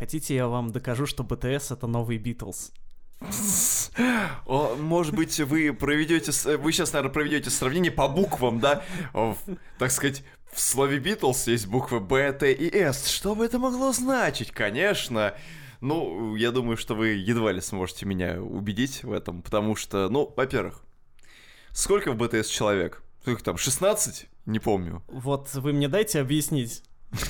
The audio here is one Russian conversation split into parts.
Хотите, я вам докажу, что BTS это новый Битлз? О, может быть, вы проведете, вы сейчас, наверное, проведете сравнение по буквам, да? О, так сказать, в слове Битлз есть буквы Б, Т и С. Что бы это могло значить? Конечно. Ну, я думаю, что вы едва ли сможете меня убедить в этом, потому что, ну, во-первых, сколько в БТС человек? Сколько там, 16? Не помню. Вот вы мне дайте объяснить.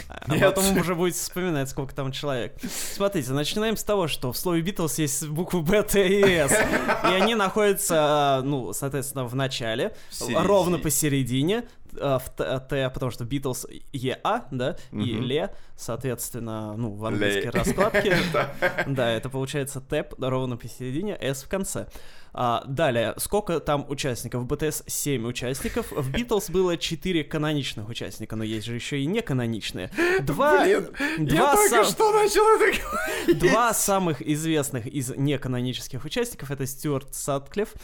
А Нет. потом уже будете вспоминать, сколько там человек. Смотрите, начинаем с того, что в слове Битлз есть буквы Б, Т и С. И они находятся, ну, соответственно, в начале, ровно посередине, а, в Т, потому что Битлз ЕА, да, и Ле, соответственно, ну, в английской раскладке. Да, это получается Тэп ровно посередине, С в конце. А, далее, сколько там участников? БТС 7 участников, в Битлз было 4 каноничных участника, но есть же еще и неканоничные. Два, Блин, два я сам... что начал это Два самых известных из неканонических участников это Стюарт Сатклифф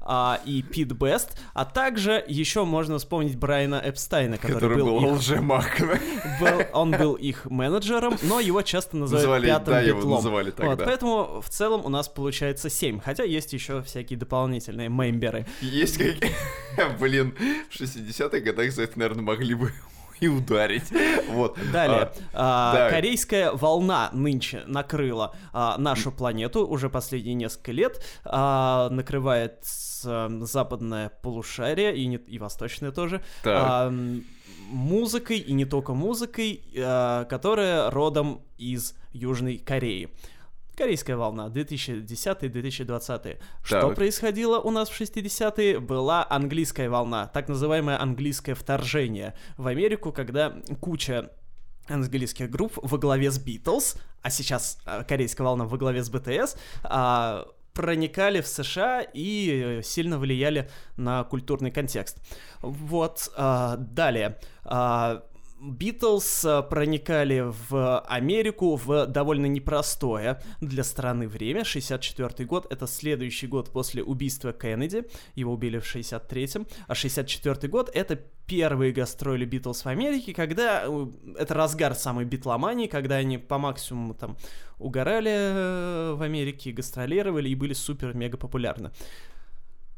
а, и Пит Бест, а также еще можно вспомнить Брайана Эпстайна, который, который был, был лжемак. Был, он был их менеджером, но его часто называют называли, пятым да, битлом. Его называли так, вот, да. Поэтому в целом у нас получается 7, хотя есть еще всякие дополнительные мемберы. Есть какие... Блин, в 60-х годах за это, наверное, могли бы и ударить. Вот. Далее. А, а, корейская волна нынче накрыла а, нашу планету уже последние несколько лет. А, накрывает а, западное полушарие и, не, и восточное тоже. А, музыкой, и не только музыкой, а, которая родом из Южной Кореи. Корейская волна, 2010-2020. Что происходило у нас в 60-е? Была английская волна, так называемое английское вторжение в Америку, когда куча английских групп во главе с Битлз, а сейчас э, корейская волна во главе с БТС, а, проникали в США и сильно влияли на культурный контекст. Вот, а, далее. Битлз э, проникали в Америку в довольно непростое для страны время. 64 год — это следующий год после убийства Кеннеди. Его убили в 63-м. А 64 год — это первые гастроли Битлз в Америке, когда э, это разгар самой битломании, когда они по максимуму там угорали э, в Америке, гастролировали и были супер-мега популярны.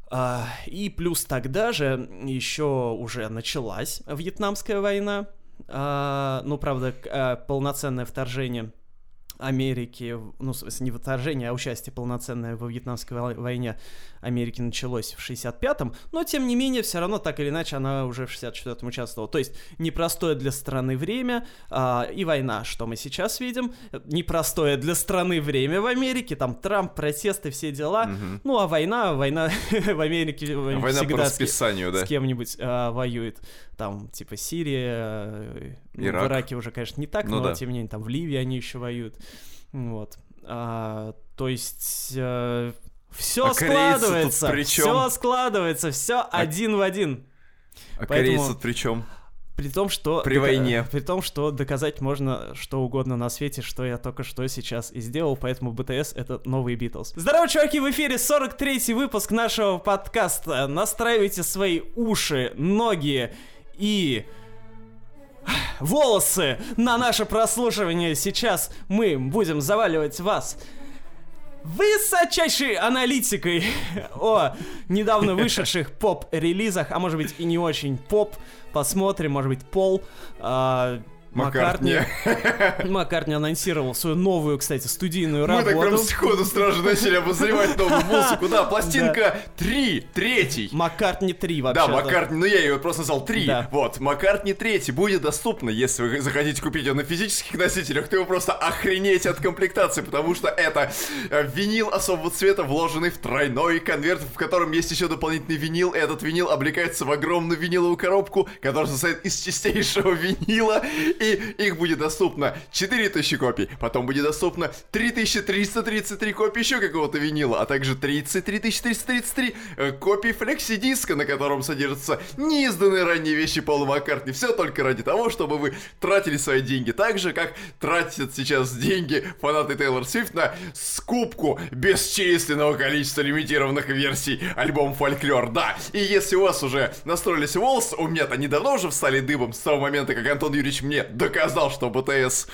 А, и плюс тогда же еще уже началась Вьетнамская война, ну, правда, а, полноценное вторжение Америки, ну, в смысле, не вторжение, а участие полноценное во Вьетнамской войне Америки началось в 65-м, но, тем не менее, все равно, так или иначе, она уже в 64-м участвовала. То есть, непростое для страны время а, и война, что мы сейчас видим, непростое для страны время в Америке, там Трамп, протесты, все дела, угу. ну, а война, война в Америке война всегда по расписанию, с, да. с кем-нибудь а, воюет там, типа, Сирия, э, Ирак. в Ираке уже, конечно, не так, ну, но, да. тем не менее, там, в Ливии они еще воюют, вот. А, то есть... Э, все а складывается, все складывается, все а... один в один. А Поэтому... корейцы тут при чем? При том, что... При войне. При том, что доказать можно что угодно на свете, что я только что сейчас и сделал, поэтому BTS — это новый Битлз. Здорово, чуваки, в эфире 43-й выпуск нашего подкаста. Настраивайте свои уши, ноги и волосы на наше прослушивание. Сейчас мы будем заваливать вас высочайшей аналитикой о недавно вышедших поп-релизах, а может быть и не очень поп. Посмотрим, может быть, пол. А, Маккартни. Маккартни анонсировал свою новую, кстати, студийную работу. Мы так прям сходу сразу начали обозревать новую музыку. Да, пластинка 3, третий. Маккартни 3 вообще. Да, Маккартни, ну я ее просто назвал 3. Вот, Маккартни 3 будет доступна, если вы захотите купить ее на физических носителях, то вы просто охренеете от комплектации, потому что это э, винил особого цвета, вложенный в тройной конверт, в котором есть еще дополнительный винил. Этот винил облекается в огромную виниловую коробку, которая состоит из чистейшего винила и и их будет доступно 4000 копий, потом будет доступно 3333 копии еще какого-то винила, а также 33333 э, копий флекси-диска, на котором содержатся неизданные ранние вещи Пола Маккартни. Все только ради того, чтобы вы тратили свои деньги так же, как тратят сейчас деньги фанаты Тейлор Свифт на скупку бесчисленного количества лимитированных версий альбома Фольклор. Да, и если у вас уже настроились волосы, у меня-то недавно уже встали дыбом с того момента, как Антон Юрьевич мне доказал, что БТС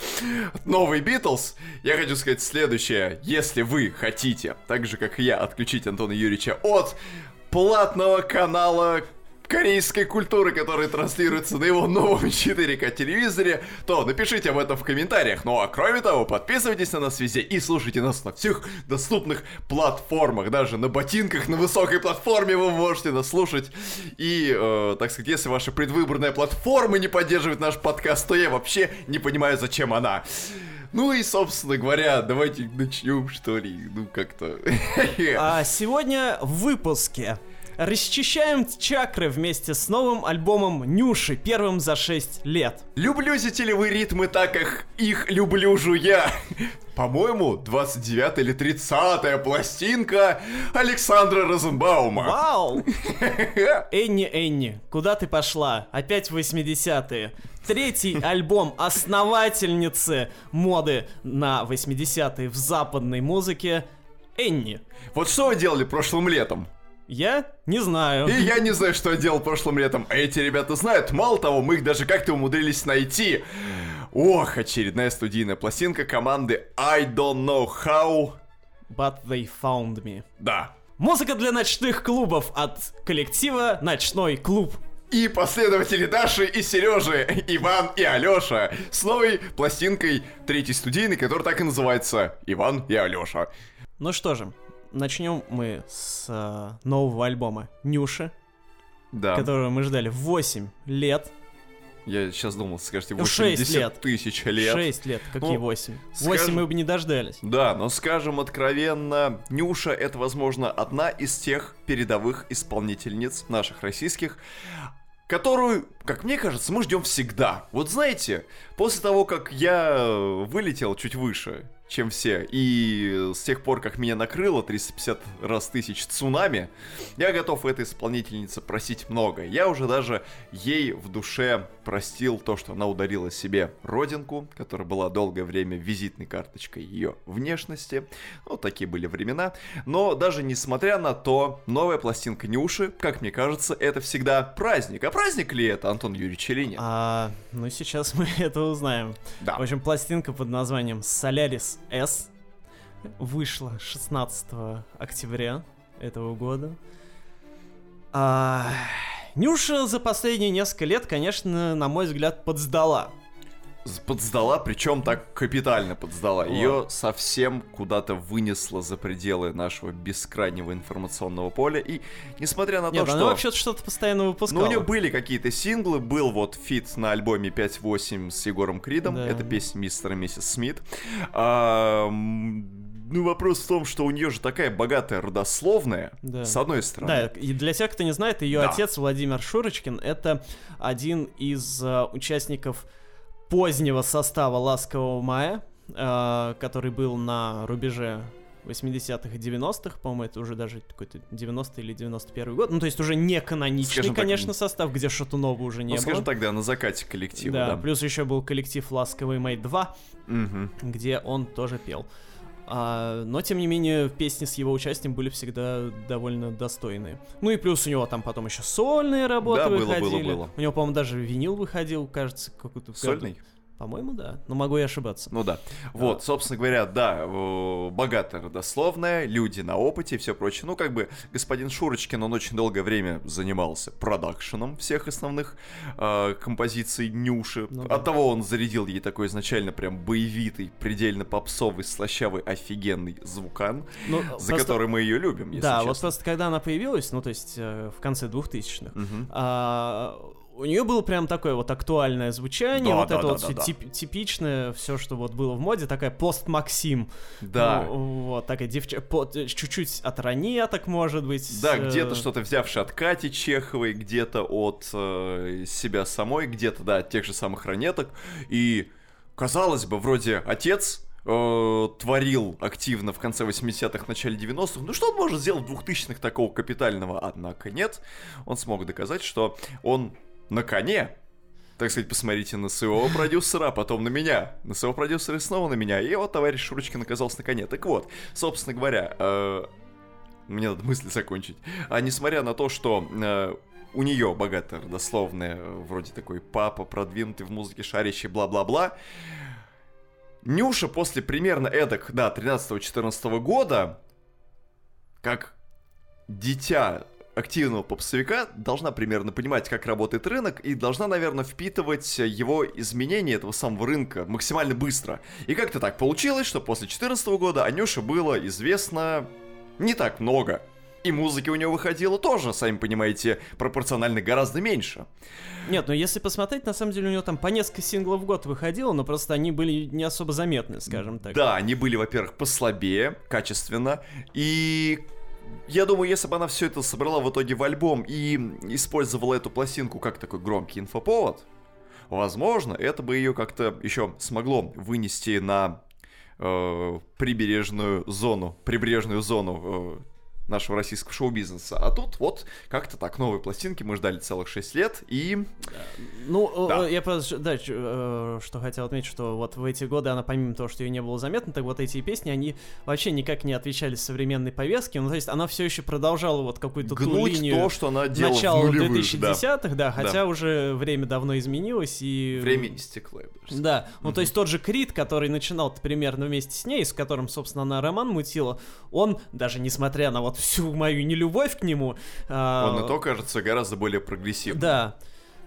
новый Битлз, я хочу сказать следующее. Если вы хотите, так же как и я, отключить Антона Юрьевича от платного канала корейской культуры, который транслируется на его новом 4К телевизоре, то напишите об этом в комментариях. Ну а кроме того, подписывайтесь на нас везде и слушайте нас на всех доступных платформах. Даже на ботинках на высокой платформе вы можете нас слушать. И, э, так сказать, если ваша предвыборная платформа не поддерживает наш подкаст, то я вообще не понимаю, зачем она. Ну и, собственно говоря, давайте начнем, что ли, ну как-то. А сегодня в выпуске Расчищаем чакры вместе с новым альбомом Нюши, первым за 6 лет. Люблюзите ли вы ритмы так, как их люблюжу я? По-моему, 29 или 30 пластинка Александра Розенбаума. Вау! Энни, Энни, куда ты пошла? Опять 80-е. Третий альбом основательницы моды на 80-е в западной музыке Энни. Вот что вы делали прошлым летом? Я не знаю. И я не знаю, что я делал прошлым летом. А эти ребята знают. Мало того, мы их даже как-то умудрились найти. Ох, очередная студийная пластинка команды I Don't Know How. But They Found Me. Да. Музыка для ночных клубов от коллектива «Ночной клуб». И последователи Даши и Сережи, Иван и Алёша, с новой пластинкой третьей студийной, которая так и называется «Иван и Алёша». Ну что же, начнем мы с э, нового альбома Нюши, да. которого мы ждали 8 лет. Я сейчас думал, скажете, 80 ну, лет. тысяч лет. 6 лет, какие ну, 8? Скажем, 8 мы бы не дождались. Да, но скажем откровенно, Нюша это, возможно, одна из тех передовых исполнительниц наших российских, которую, как мне кажется, мы ждем всегда. Вот знаете, после того, как я вылетел чуть выше чем все. И с тех пор, как меня накрыло 350 раз тысяч цунами, я готов этой исполнительнице просить много. Я уже даже ей в душе простил то, что она ударила себе родинку, которая была долгое время визитной карточкой ее внешности. Ну, такие были времена. Но даже несмотря на то, новая пластинка Нюши, как мне кажется, это всегда праздник. А праздник ли это, Антон Юрьевич, или нет? А, ну, сейчас мы это узнаем. Да. В общем, пластинка под названием Solaris S вышла 16 октября этого года. А, Нюша за последние несколько лет, конечно, на мой взгляд, подсдала подсдала, причем так капитально подсдала. Ее совсем куда-то вынесло за пределы нашего бескрайнего информационного поля. И несмотря на Нет, то, она что... вообще что-то постоянно выпускала. Ну, у нее были какие-то синглы. Был вот фит на альбоме 5.8 с Егором Кридом. Да. Это песня мистера и миссис Смит. А, ну, вопрос в том, что у нее же такая богатая родословная, да. с одной стороны. Да, и для тех, кто не знает, ее да. отец Владимир Шурочкин это один из uh, участников позднего состава «Ласкового мая», э, который был на рубеже 80-х и 90-х, по-моему, это уже даже какой-то 90 или 91 год. Ну, то есть уже не каноничный, скажем конечно, так, состав, где Шатунова уже не ну, было. скажем тогда, на закате коллектива, да. да. плюс еще был коллектив «Ласковый май 2», угу. где он тоже пел. А, но, тем не менее, песни с его участием были всегда довольно достойные. Ну и плюс у него там потом еще сольные работы да, выходили. Было, было, было. У него, по-моему, даже винил выходил, кажется, какой-то... Сольный? По-моему, да. Но могу и ошибаться. Ну да. Вот, а... собственно говоря, да, богатая родословная, люди на опыте и все прочее. Ну, как бы господин Шурочкин, он очень долгое время занимался продакшеном всех основных э, композиций Нюши. Ну, да. От того он зарядил ей такой изначально прям боевитый, предельно попсовый, слащавый, офигенный звукан, ну, за просто... который мы ее любим, если Да, честно. вот просто когда она появилась, ну, то есть э, в конце 2000-х, угу. а, у нее было прям такое вот актуальное звучание, да, вот да, это да, вот да, все да. Тип, типичное, все, что вот было в моде, такая пост-Максим. Да. Ну, вот, такая девча... По... чуть-чуть от ранеток, может быть. Да, э... где-то что-то взявшее от Кати Чеховой, где-то от э, себя самой, где-то, да, от тех же самых ранеток. И, казалось бы, вроде отец э, творил активно в конце 80-х, начале 90-х. Ну что он может сделать в 2000-х такого капитального? Однако нет. Он смог доказать, что он на коне. Так сказать, посмотрите на своего продюсера, а потом на меня. На своего продюсера и снова на меня. И вот товарищ Шурочкин оказался на коне. Так вот, собственно говоря, э, мне надо мысли закончить. А несмотря на то, что э, у нее богатая родословная, вроде такой папа, продвинутый в музыке, шарящий, бла-бла-бла. Нюша после примерно эдак, да, 13-14 года, как дитя активного попсовика должна примерно понимать, как работает рынок, и должна, наверное, впитывать его изменения этого самого рынка максимально быстро. И как-то так получилось, что после 2014 года Анюше было известно не так много. И музыки у него выходило тоже, сами понимаете, пропорционально гораздо меньше. Нет, ну если посмотреть, на самом деле у него там по несколько синглов в год выходило, но просто они были не особо заметны, скажем так. Да, они были, во-первых, послабее, качественно, и я думаю, если бы она все это собрала в итоге в альбом и использовала эту пластинку как такой громкий инфоповод, возможно, это бы ее как-то еще смогло вынести на э, прибережную зону, прибрежную зону э, нашего российского шоу-бизнеса. А тут вот как-то так, новые пластинки мы ждали целых 6 лет, и... Ну, да. я просто, да, э, что хотел отметить, что вот в эти годы она, помимо того, что ее не было заметно, так вот эти песни, они вообще никак не отвечали современной повестке, ну, то есть она все еще продолжала вот какую-то ту линию то, что она делала начала 2010-х, да. да, хотя да. уже время давно изменилось, и... Время истекло, Да, ну, угу. то есть тот же Крид, который начинал примерно вместе с ней, с которым, собственно, она роман мутила, он, даже несмотря на вот вот всю мою нелюбовь к нему. А, Он и то кажется гораздо более прогрессивным. Да.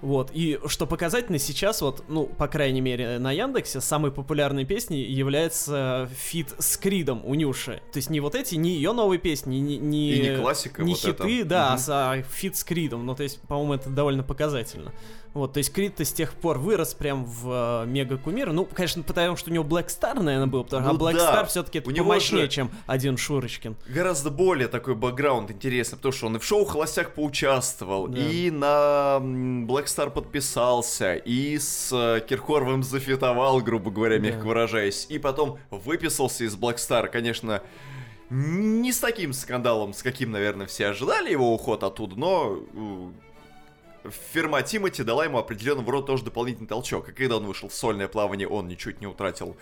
Вот, и что показательно сейчас, вот, ну, по крайней мере, на Яндексе самой популярной песней является фит с Кридом у Нюши. То есть не вот эти, не ее новые песни, не, не, и не классика, не вот хиты, это. да, угу. а фит с Кридом. Ну, то есть, по-моему, это довольно показательно. Вот, то есть Крид-то с тех пор вырос прям в э, мега кумир. Ну, конечно, потому что у него Black Star, наверное, был, потому, а ну, а Black да. Star все-таки это помощнее, чем один Шурочкин. Гораздо более такой бэкграунд интересный, потому что он и в шоу Холостяк поучаствовал, да. и на Black Star подписался, и с э, Киркоровым зафитовал, грубо говоря, мягко да. выражаясь, и потом выписался из Black Star, конечно, не с таким скандалом, с каким, наверное, все ожидали его уход оттуда, но фирма Тимати дала ему определенного рода тоже дополнительный толчок. И когда он вышел в сольное плавание, он ничуть не утратил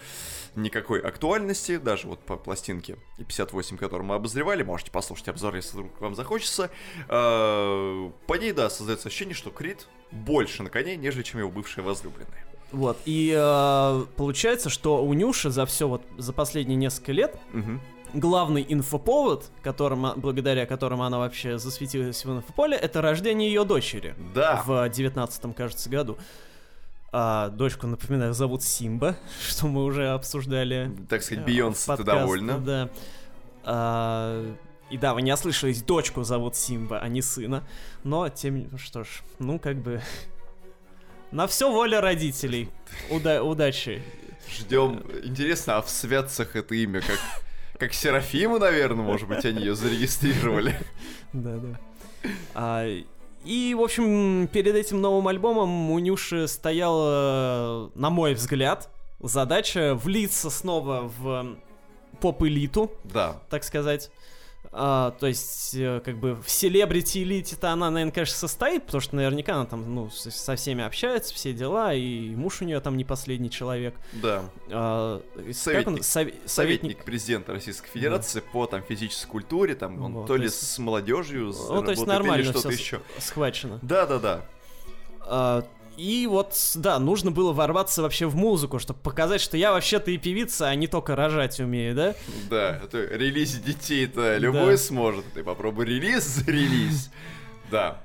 никакой актуальности, даже вот по пластинке и 58, которую мы обозревали, можете послушать обзор, если вдруг вам захочется. А, по ней, да, создается ощущение, что Крид больше на коне, нежели чем его бывшая возлюбленная. Вот, и э, получается, что у Нюши за все вот, за последние несколько лет угу главный инфоповод, которым, благодаря которому она вообще засветилась в инфополе, это рождение ее дочери. Да. В девятнадцатом, кажется, году. А, дочку, напоминаю, зовут Симба, что мы уже обсуждали. Так сказать, Бейонсе, ты довольна. Да. А, и да, вы не ослышались, дочку зовут Симба, а не сына. Но, тем, что ж, ну, как бы... На все воля родителей. Уда удачи. Ждем. Интересно, а в святцах это имя как как Серафиму, наверное, может быть, они ее зарегистрировали. Да, да. А, и, в общем, перед этим новым альбомом у Нюши стояла, на мой взгляд, задача влиться снова в поп-элиту, да. так сказать. А, то есть, э, как бы в селебрити элите-то она, наверное, конечно, состоит, потому что наверняка она там, ну, со всеми общается, все дела, и муж у нее там не последний человек. Да. А, советник, он? Сов... советник президента Российской Федерации да. по там физической культуре, там он вот, то ли есть... с молодежью ну, то есть нормально или что-то еще. Схвачено. Да, да, да. А, и вот, да, нужно было ворваться вообще в музыку, чтобы показать, что я вообще-то и певица, а не только рожать умею, да? Да, это релиз детей-то любой да. сможет. Ты попробуй релиз за релиз. Да.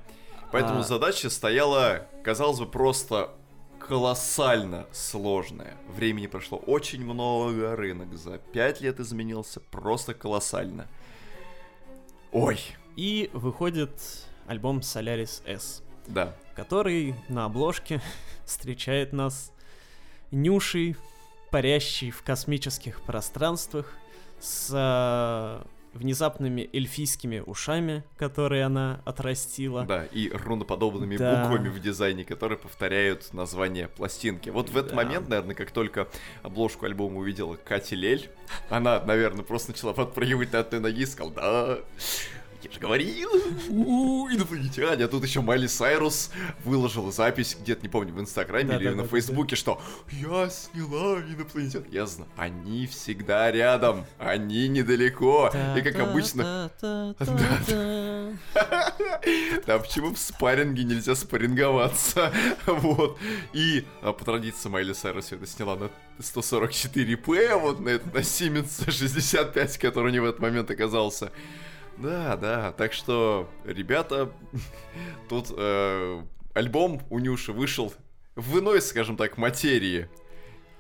Поэтому а... задача стояла, казалось бы, просто колоссально сложная. Времени прошло очень много, рынок за пять лет изменился просто колоссально. Ой. И выходит альбом Solaris S. Да который на обложке встречает нас Нюшей, парящей в космических пространствах, с э, внезапными эльфийскими ушами, которые она отрастила. Да, и руноподобными да. буквами в дизайне, которые повторяют название пластинки. Вот в этот да. момент, наверное, как только обложку альбома увидела Катя Лель, она, наверное, просто начала подпрыгивать на одной ноге и сказала, да, Я же говорил, инопланетяне. А тут еще Майли Сайрус выложила запись, где-то, не помню, в Инстаграме или на Фейсбуке, что я сняла инопланетян. Я знаю, они всегда рядом, они недалеко. И как обычно... Да, почему в спарринге нельзя спарринговаться? Вот. И а, по традиции Майли Сайрус это сняла на 144p, вот на на Siemens 65, который не в этот момент оказался. Да, да, так что, ребята, тут э, альбом у Нюши вышел в иной, скажем так, материи.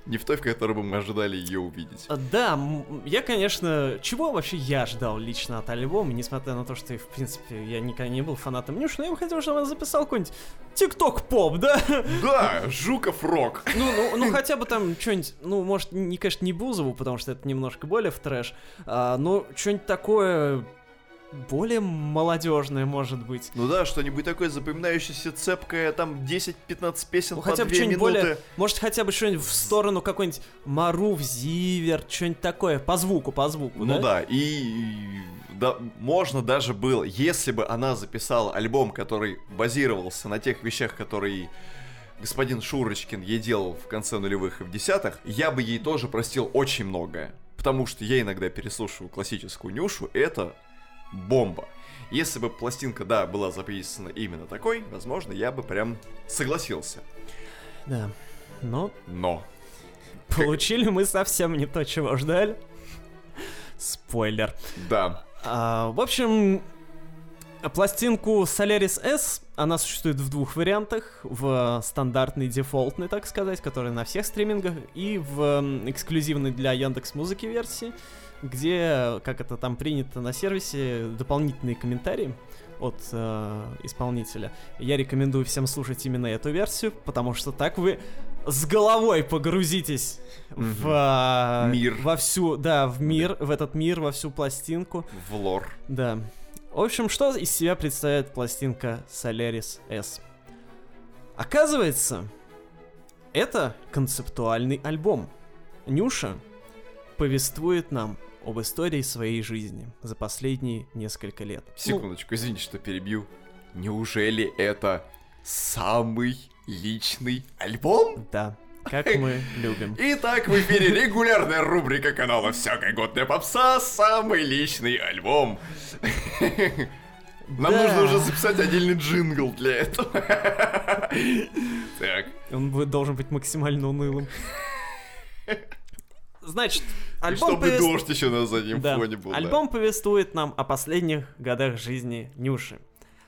Не в той, в которой бы мы ожидали ее увидеть. А, да, я, конечно, чего вообще я ждал лично от альбома, несмотря на то, что, в принципе, я никогда не был фанатом Нюши, но я бы хотел, чтобы он записал какой-нибудь тикток-поп, да? Да, Жуков рок. Ну, ну, ну хотя бы там что-нибудь, ну, может, не, конечно, не Бузову, потому что это немножко более в трэш, а, но что-нибудь такое более молодежное, может быть. Ну да, что-нибудь такое запоминающееся, цепкое, там 10-15 песен ну, по хотя бы что-нибудь более, может хотя бы что-нибудь в сторону какой-нибудь Марув, Зивер, что-нибудь такое, по звуку, по звуку, Ну да, да и да, можно даже было, если бы она записала альбом, который базировался на тех вещах, которые господин Шурочкин ей делал в конце нулевых и в десятых, я бы ей тоже простил очень многое. Потому что я иногда переслушиваю классическую Нюшу, это бомба. Если бы пластинка, да, была записана именно такой, возможно, я бы прям согласился. Да, но... Но. Получили мы совсем не то, чего ждали. Спойлер. Да. А, в общем, пластинку Solaris S, она существует в двух вариантах. В стандартный, дефолтный, так сказать, который на всех стримингах, и в эксклюзивной для Яндекс Музыки версии где, как это там принято на сервисе, дополнительные комментарии от э, исполнителя. Я рекомендую всем слушать именно эту версию, потому что так вы с головой погрузитесь mm-hmm. в э, мир, во всю, да, в мир, в этот мир, во всю пластинку, в лор. Да. В общем, что из себя представляет пластинка Solaris S? Оказывается, это концептуальный альбом. Нюша повествует нам об истории своей жизни за последние несколько лет. Секундочку, ну, извините, что перебью. Неужели это самый личный альбом? Да, как мы любим. Итак, в эфире регулярная рубрика канала «Всякая годная попса» «Самый личный альбом». Нам да. нужно уже записать отдельный джингл для этого. Так. Он должен быть максимально унылым. Значит, альбом... чтобы повест... дождь еще на заднем да. фоне был. Альбом да. повествует нам о последних годах жизни Нюши.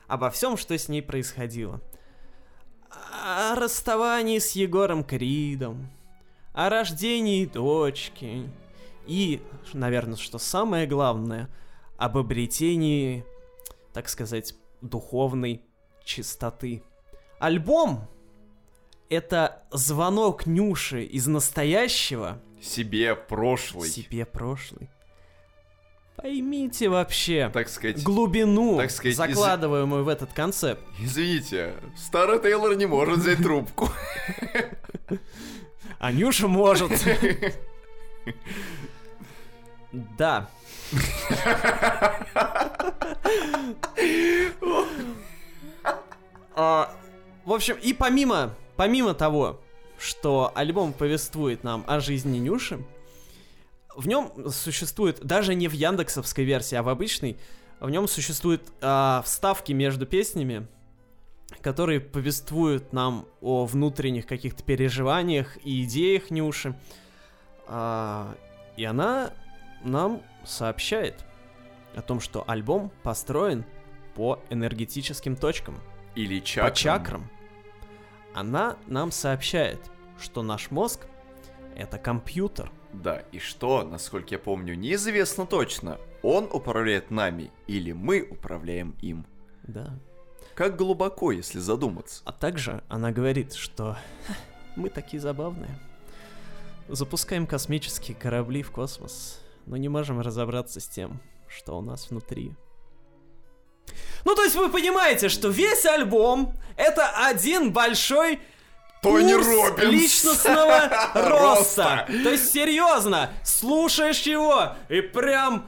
Обо всем, что с ней происходило. О расставании с Егором Кридом. О рождении дочки. И, наверное, что самое главное, об обретении, так сказать, духовной чистоты. Альбом — это звонок Нюши из настоящего — себе прошлый. Себе прошлый. Поймите вообще так сказать, глубину, так сказать, закладываемую из... в этот концепт. Извините, старый Тейлор не может взять трубку. Анюша может. Да. А, в общем, и помимо, помимо того, что альбом повествует нам о жизни Нюши. В нем существует, даже не в яндексовской версии, а в обычной, в нем существуют э, вставки между песнями, которые повествуют нам о внутренних каких-то переживаниях и идеях Нюши. А, и она нам сообщает о том, что альбом построен по энергетическим точкам. Или чакрам. По чакрам. Она нам сообщает, что наш мозг — это компьютер. Да, и что, насколько я помню, неизвестно точно, он управляет нами или мы управляем им. Да. Как глубоко, если задуматься. А также она говорит, что мы такие забавные. Запускаем космические корабли в космос, но не можем разобраться с тем, что у нас внутри. Ну, то есть вы понимаете, что весь альбом это один большой Тони Робинс. личностного роста. То есть, серьезно, слушаешь его и прям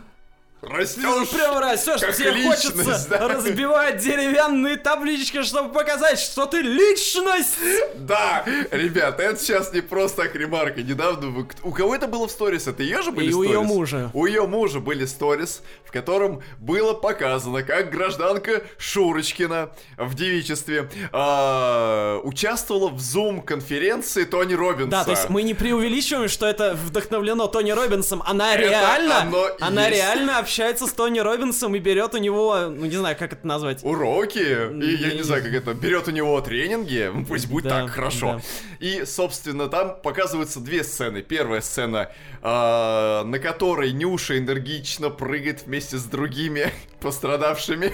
растешь. Ну, прям растешь, тебе хочется да? разбивать деревянные таблички, чтобы показать, что ты личность. Да, ребята, это сейчас не просто ремарка. Недавно у кого это было в сторис? Это ее же были И сторис? у ее мужа. У ее мужа были сторис, в котором было показано, как гражданка Шурочкина в девичестве э, участвовала в зум-конференции Тони Робинса. Да, то есть мы не преувеличиваем, что это вдохновлено Тони Робинсом. Она это реально, она есть. реально общается с Тони Робинсом и берет у него, ну не знаю, как это назвать. Уроки. И я не знаю, как это. Берет у него тренинги. Пусть будет так, хорошо. И, собственно, там показываются две сцены. Первая сцена, э, на которой Нюша энергично прыгает вместе с другими пострадавшими.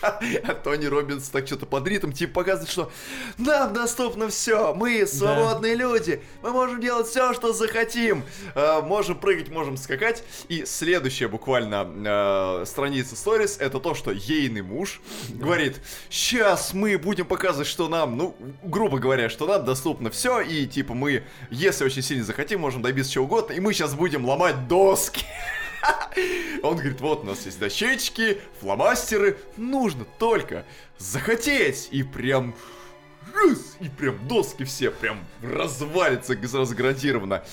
А Тони Робинс так что-то под ритм, типа показывает, что нам доступно все, мы свободные да. люди, мы можем делать все, что захотим, э, можем прыгать, можем скакать. И следующая буквально э, страница сторис, это то, что ейный муж да. говорит, сейчас мы будем показывать, что нам, ну, грубо говоря, что нам доступно все, и типа мы, если очень сильно захотим, можем добиться чего угодно, и мы сейчас будем ломать доски. Он говорит, вот у нас есть дощечки, фломастеры, нужно только захотеть. И прям и прям доски все прям развалится сразу гарантированно.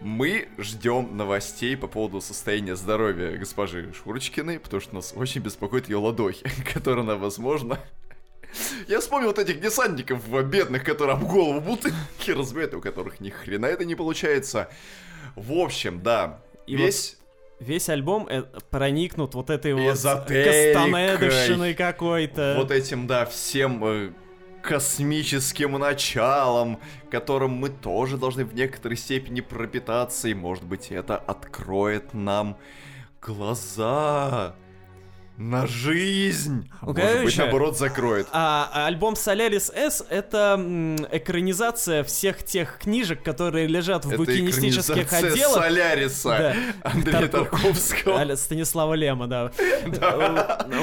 Мы ждем новостей по поводу состояния здоровья госпожи Шурочкиной, потому что нас очень беспокоит ее ладохи, которые она, возможно... Я вспомнил вот этих десантников бедных, которые об голову бутылки разбивают, у которых ни хрена это не получается. В общем, да, и весь весь альбом э, проникнут вот этой вот кастанедовщиной какой-то. Вот этим, да, всем э, космическим началом, которым мы тоже должны в некоторой степени пропитаться, и, может быть, это откроет нам глаза на жизнь. Ну, Может быть, наоборот, закроет. А, а альбом Solaris S — это экранизация всех тех книжек, которые лежат в это букинистических отделах. Соляриса да. Андрея Тарк... Тарковского. Станислава Лема, да.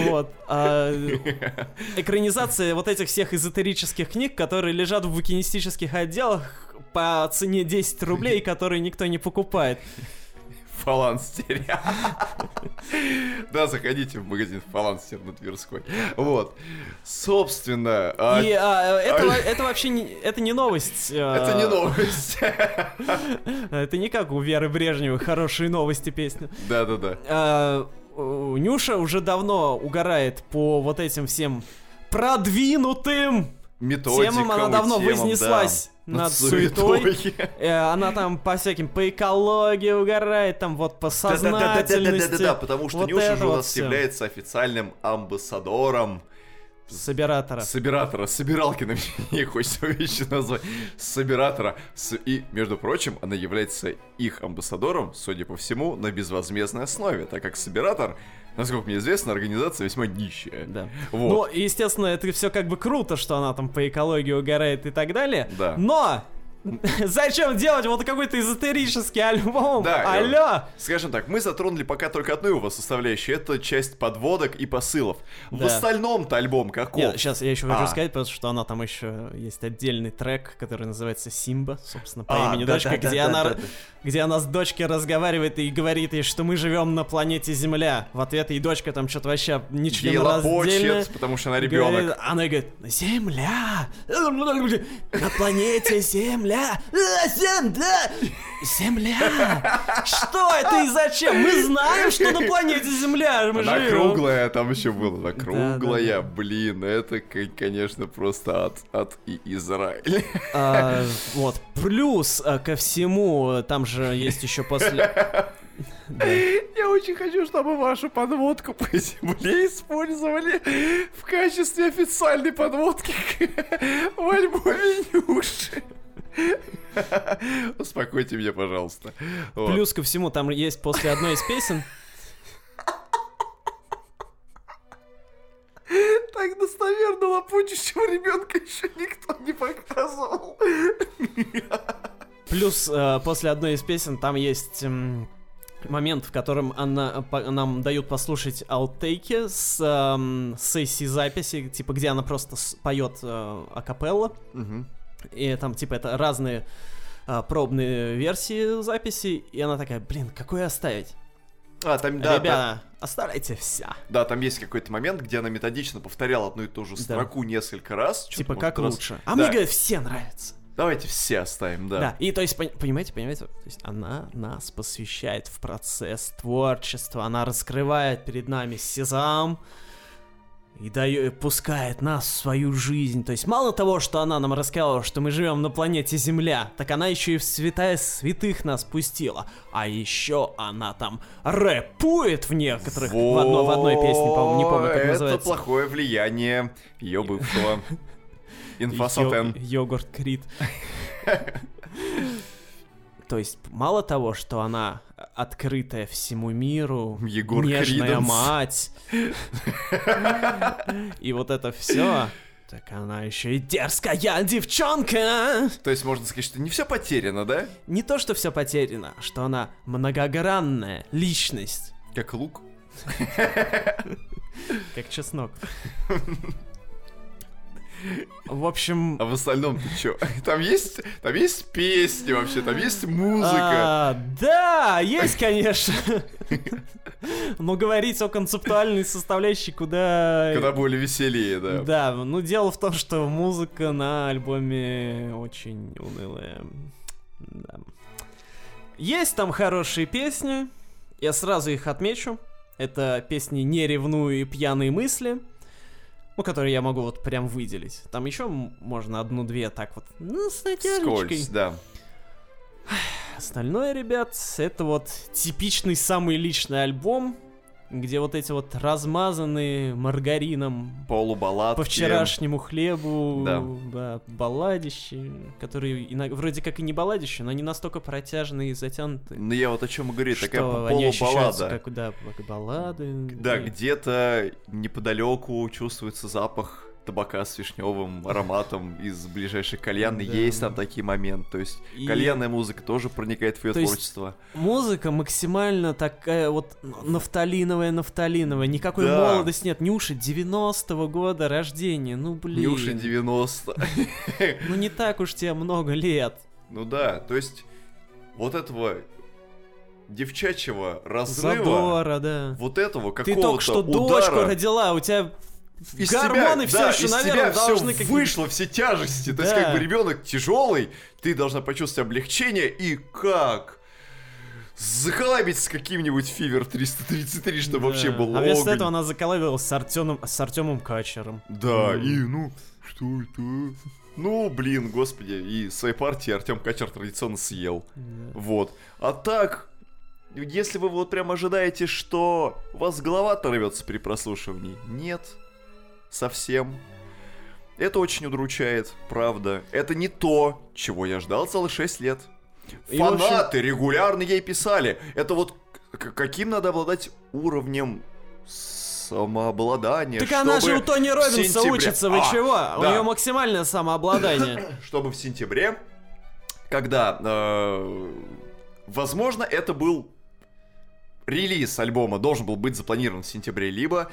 Вот. А, экранизация вот этих всех эзотерических книг, которые лежат в букинистических отделах по цене 10 рублей, которые никто не покупает фаланстере. Да, заходите в магазин фаланстер на Тверской. Вот. Собственно... А И а, это, а... это вообще не, это не новость. Это не новость. Это не как у Веры Брежневой хорошие новости песня. Да-да-да. Нюша уже давно угорает по вот этим всем продвинутым методикам темам. Она давно темам, вознеслась над, суетой. Э, она там по всяким, по экологии угорает, там вот по сознательности. Да-да-да, потому что Нюша уже у нас является официальным амбассадором Собиратора. Собиратора, собиралки на меня хочется вещи назвать. Собиратора. И, между прочим, она является их амбассадором, судя по всему, на безвозмездной основе, так как Собиратор насколько мне известно, организация весьма нищая. Да. Вот. Ну, естественно, это все как бы круто, что она там по экологии угорает и так далее. Да. Но Зачем делать вот какой-то эзотерический альбом? Да, Алло! Скажем так, мы затронули пока только одну его составляющую. Это часть подводок и посылов. Да. В остальном-то альбом каков? Нет, сейчас я еще хочу а. сказать, потому что она там еще есть отдельный трек, который называется Симба, собственно, по а, имени да, дочка, да, где да, она, да, да. где она с дочкой разговаривает и говорит ей, что мы живем на планете Земля. В ответ ей дочка там что-то вообще нечленораздельное. потому что она ребенок. Говорит, она говорит, Земля! На планете Земля! Земля! А, земля! Земля! Что это и зачем? Мы знаем, что на планете Земля мы Она живем. круглая, там еще было. Она круглая, да, да, да. блин, это, конечно, просто от, от и Израиля. А, вот, плюс а, ко всему, там же есть еще после... Я очень хочу, чтобы вашу подводку по земле использовали в качестве официальной подводки в альбоме Нюши. Успокойте меня, пожалуйста. Вот. Плюс ко всему, там есть после одной из песен... Так достоверно лопучащего ребенка еще никто не показывал. Плюс э, после одной из песен там есть э, момент, в котором она, по, нам дают послушать аутейки с э, сессии записи, типа где она просто поет э, акапелла. Угу. И там, типа, это разные а, пробные версии записи, и она такая, блин, какой оставить? А, там, да, Ребята, да. оставляйте вся. Да, там есть какой-то момент, где она методично повторяла одну и ту же строку да. несколько раз. Типа как раз... лучше. А да. мне, говорят, все нравятся. Давайте все оставим, да. Да, и то есть, понимаете, понимаете, то есть она нас посвящает в процесс творчества, она раскрывает перед нами сезам, и дает, пускает нас в свою жизнь. То есть мало того, что она нам рассказала, что мы живем на планете Земля, так она еще и в святая святых нас пустила. А еще она там рэпует в некоторых, в, одно, в одной песне, по-моему, не помню, как это называется. Это плохое влияние ее бывшего. Инфосотен. Йогурт Крит. То есть, мало того, что она открытая всему миру, Егор нежная Криденс. мать, и вот это все, так она еще и дерзкая девчонка. То есть можно сказать, что не все потеряно, да? Не то, что все потеряно, что она многогранная личность. Как лук. Как чеснок. В общем... А в остальном ты чё? Там есть, там есть песни вообще, там есть музыка. А, да, есть, конечно. Но говорить о концептуальной составляющей куда... Куда более веселее, да. Да, ну дело в том, что музыка на альбоме очень унылая. Да. Есть там хорошие песни, я сразу их отмечу. Это песни «Не ревную» и «Пьяные мысли» ну, которые я могу вот прям выделить. Там еще можно одну-две так вот, ну, с натяжечкой. Скользь, да. Остальное, ребят, это вот типичный самый личный альбом, где вот эти вот размазанные маргарином полубалладки по вчерашнему хлебу да. Да, балладищи, которые иногда, вроде как и не балладищи, но они настолько протяжные и затянутые. Ну я вот о чем говорю, такая полубаллада. Как, да, баллады. Да, где-то неподалеку чувствуется запах табака с вишневым ароматом из ближайшей кальяны. Да. Есть там такие моменты. То есть и... кальянная музыка тоже проникает в ее То творчество. музыка максимально такая вот нафталиновая, нафталиновая. Никакой да. молодости нет. Нюша 90-го года рождения. Ну блин. Нюша 90. Ну не так уж тебе много лет. Ну да, то есть вот этого девчачьего разрыва. Задора, да. Вот этого какого-то Ты только что удара. дочку родила, у тебя из Гормоны тебя, все да, еще, наверное, тебя должны... Все вышло, все тяжести. Да. То есть, как бы ребенок тяжелый, ты должна почувствовать облегчение, и как? заколабить с каким-нибудь Фивер 333, чтобы да. вообще был А вместо этого она заколабилась с Артемом, с Артемом Качером. Да, mm. и ну, что это? Ну, блин, господи, и своей партии Артем Качер традиционно съел. Yeah. Вот. А так, если вы вот прям ожидаете, что у вас голова оторвется при прослушивании, нет, совсем. Это очень удручает, правда. Это не то, чего я ждал целых 6 лет. И Фанаты общем... регулярно ей писали. Это вот каким надо обладать уровнем самообладания. Так она же у Тони Робинса сентябре... учится, вы а, чего? Да. У нее максимальное самообладание. Чтобы в сентябре, когда, э, возможно, это был релиз альбома должен был быть запланирован в сентябре, либо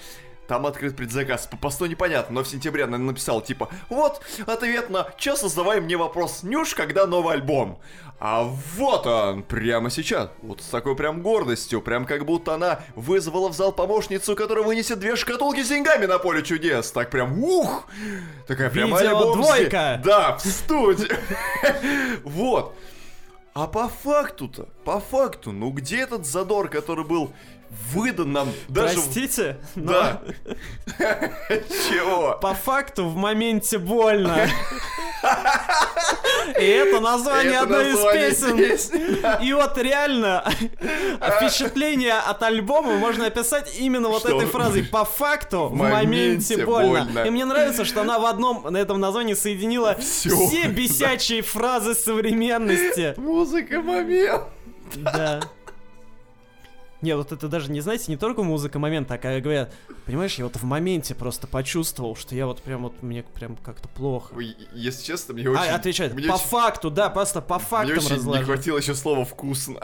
там открыт предзаказ. По посту непонятно, но в сентябре она написала типа Вот ответ на «Чё создавай мне вопрос, Нюш, когда новый альбом?» А вот он, прямо сейчас. Вот с такой прям гордостью, прям как будто она вызвала в зал помощницу, которая вынесет две шкатулки с деньгами на поле чудес. Так прям, ух! Такая прям альбом... двойка! Да, в студии. Вот. А по факту-то, по факту, ну где этот задор, который был выдан нам даже... Простите? Да. Чего? По факту в моменте больно. И это название одной из песен. И вот реально впечатление от альбома можно описать именно вот этой фразой. По факту в моменте больно. И мне нравится, что она в одном на этом названии соединила все бесячие фразы современности. Музыка момент. Да. Не, вот это даже, не знаете, не только музыка момента, а когда говорят, понимаешь, я вот в моменте просто почувствовал, что я вот прям вот, мне прям как-то плохо. Ой, если честно, мне а, очень... А, отвечает, мне по очень... факту, да, просто по фактам Мне очень разложу. не хватило еще слова «вкусно».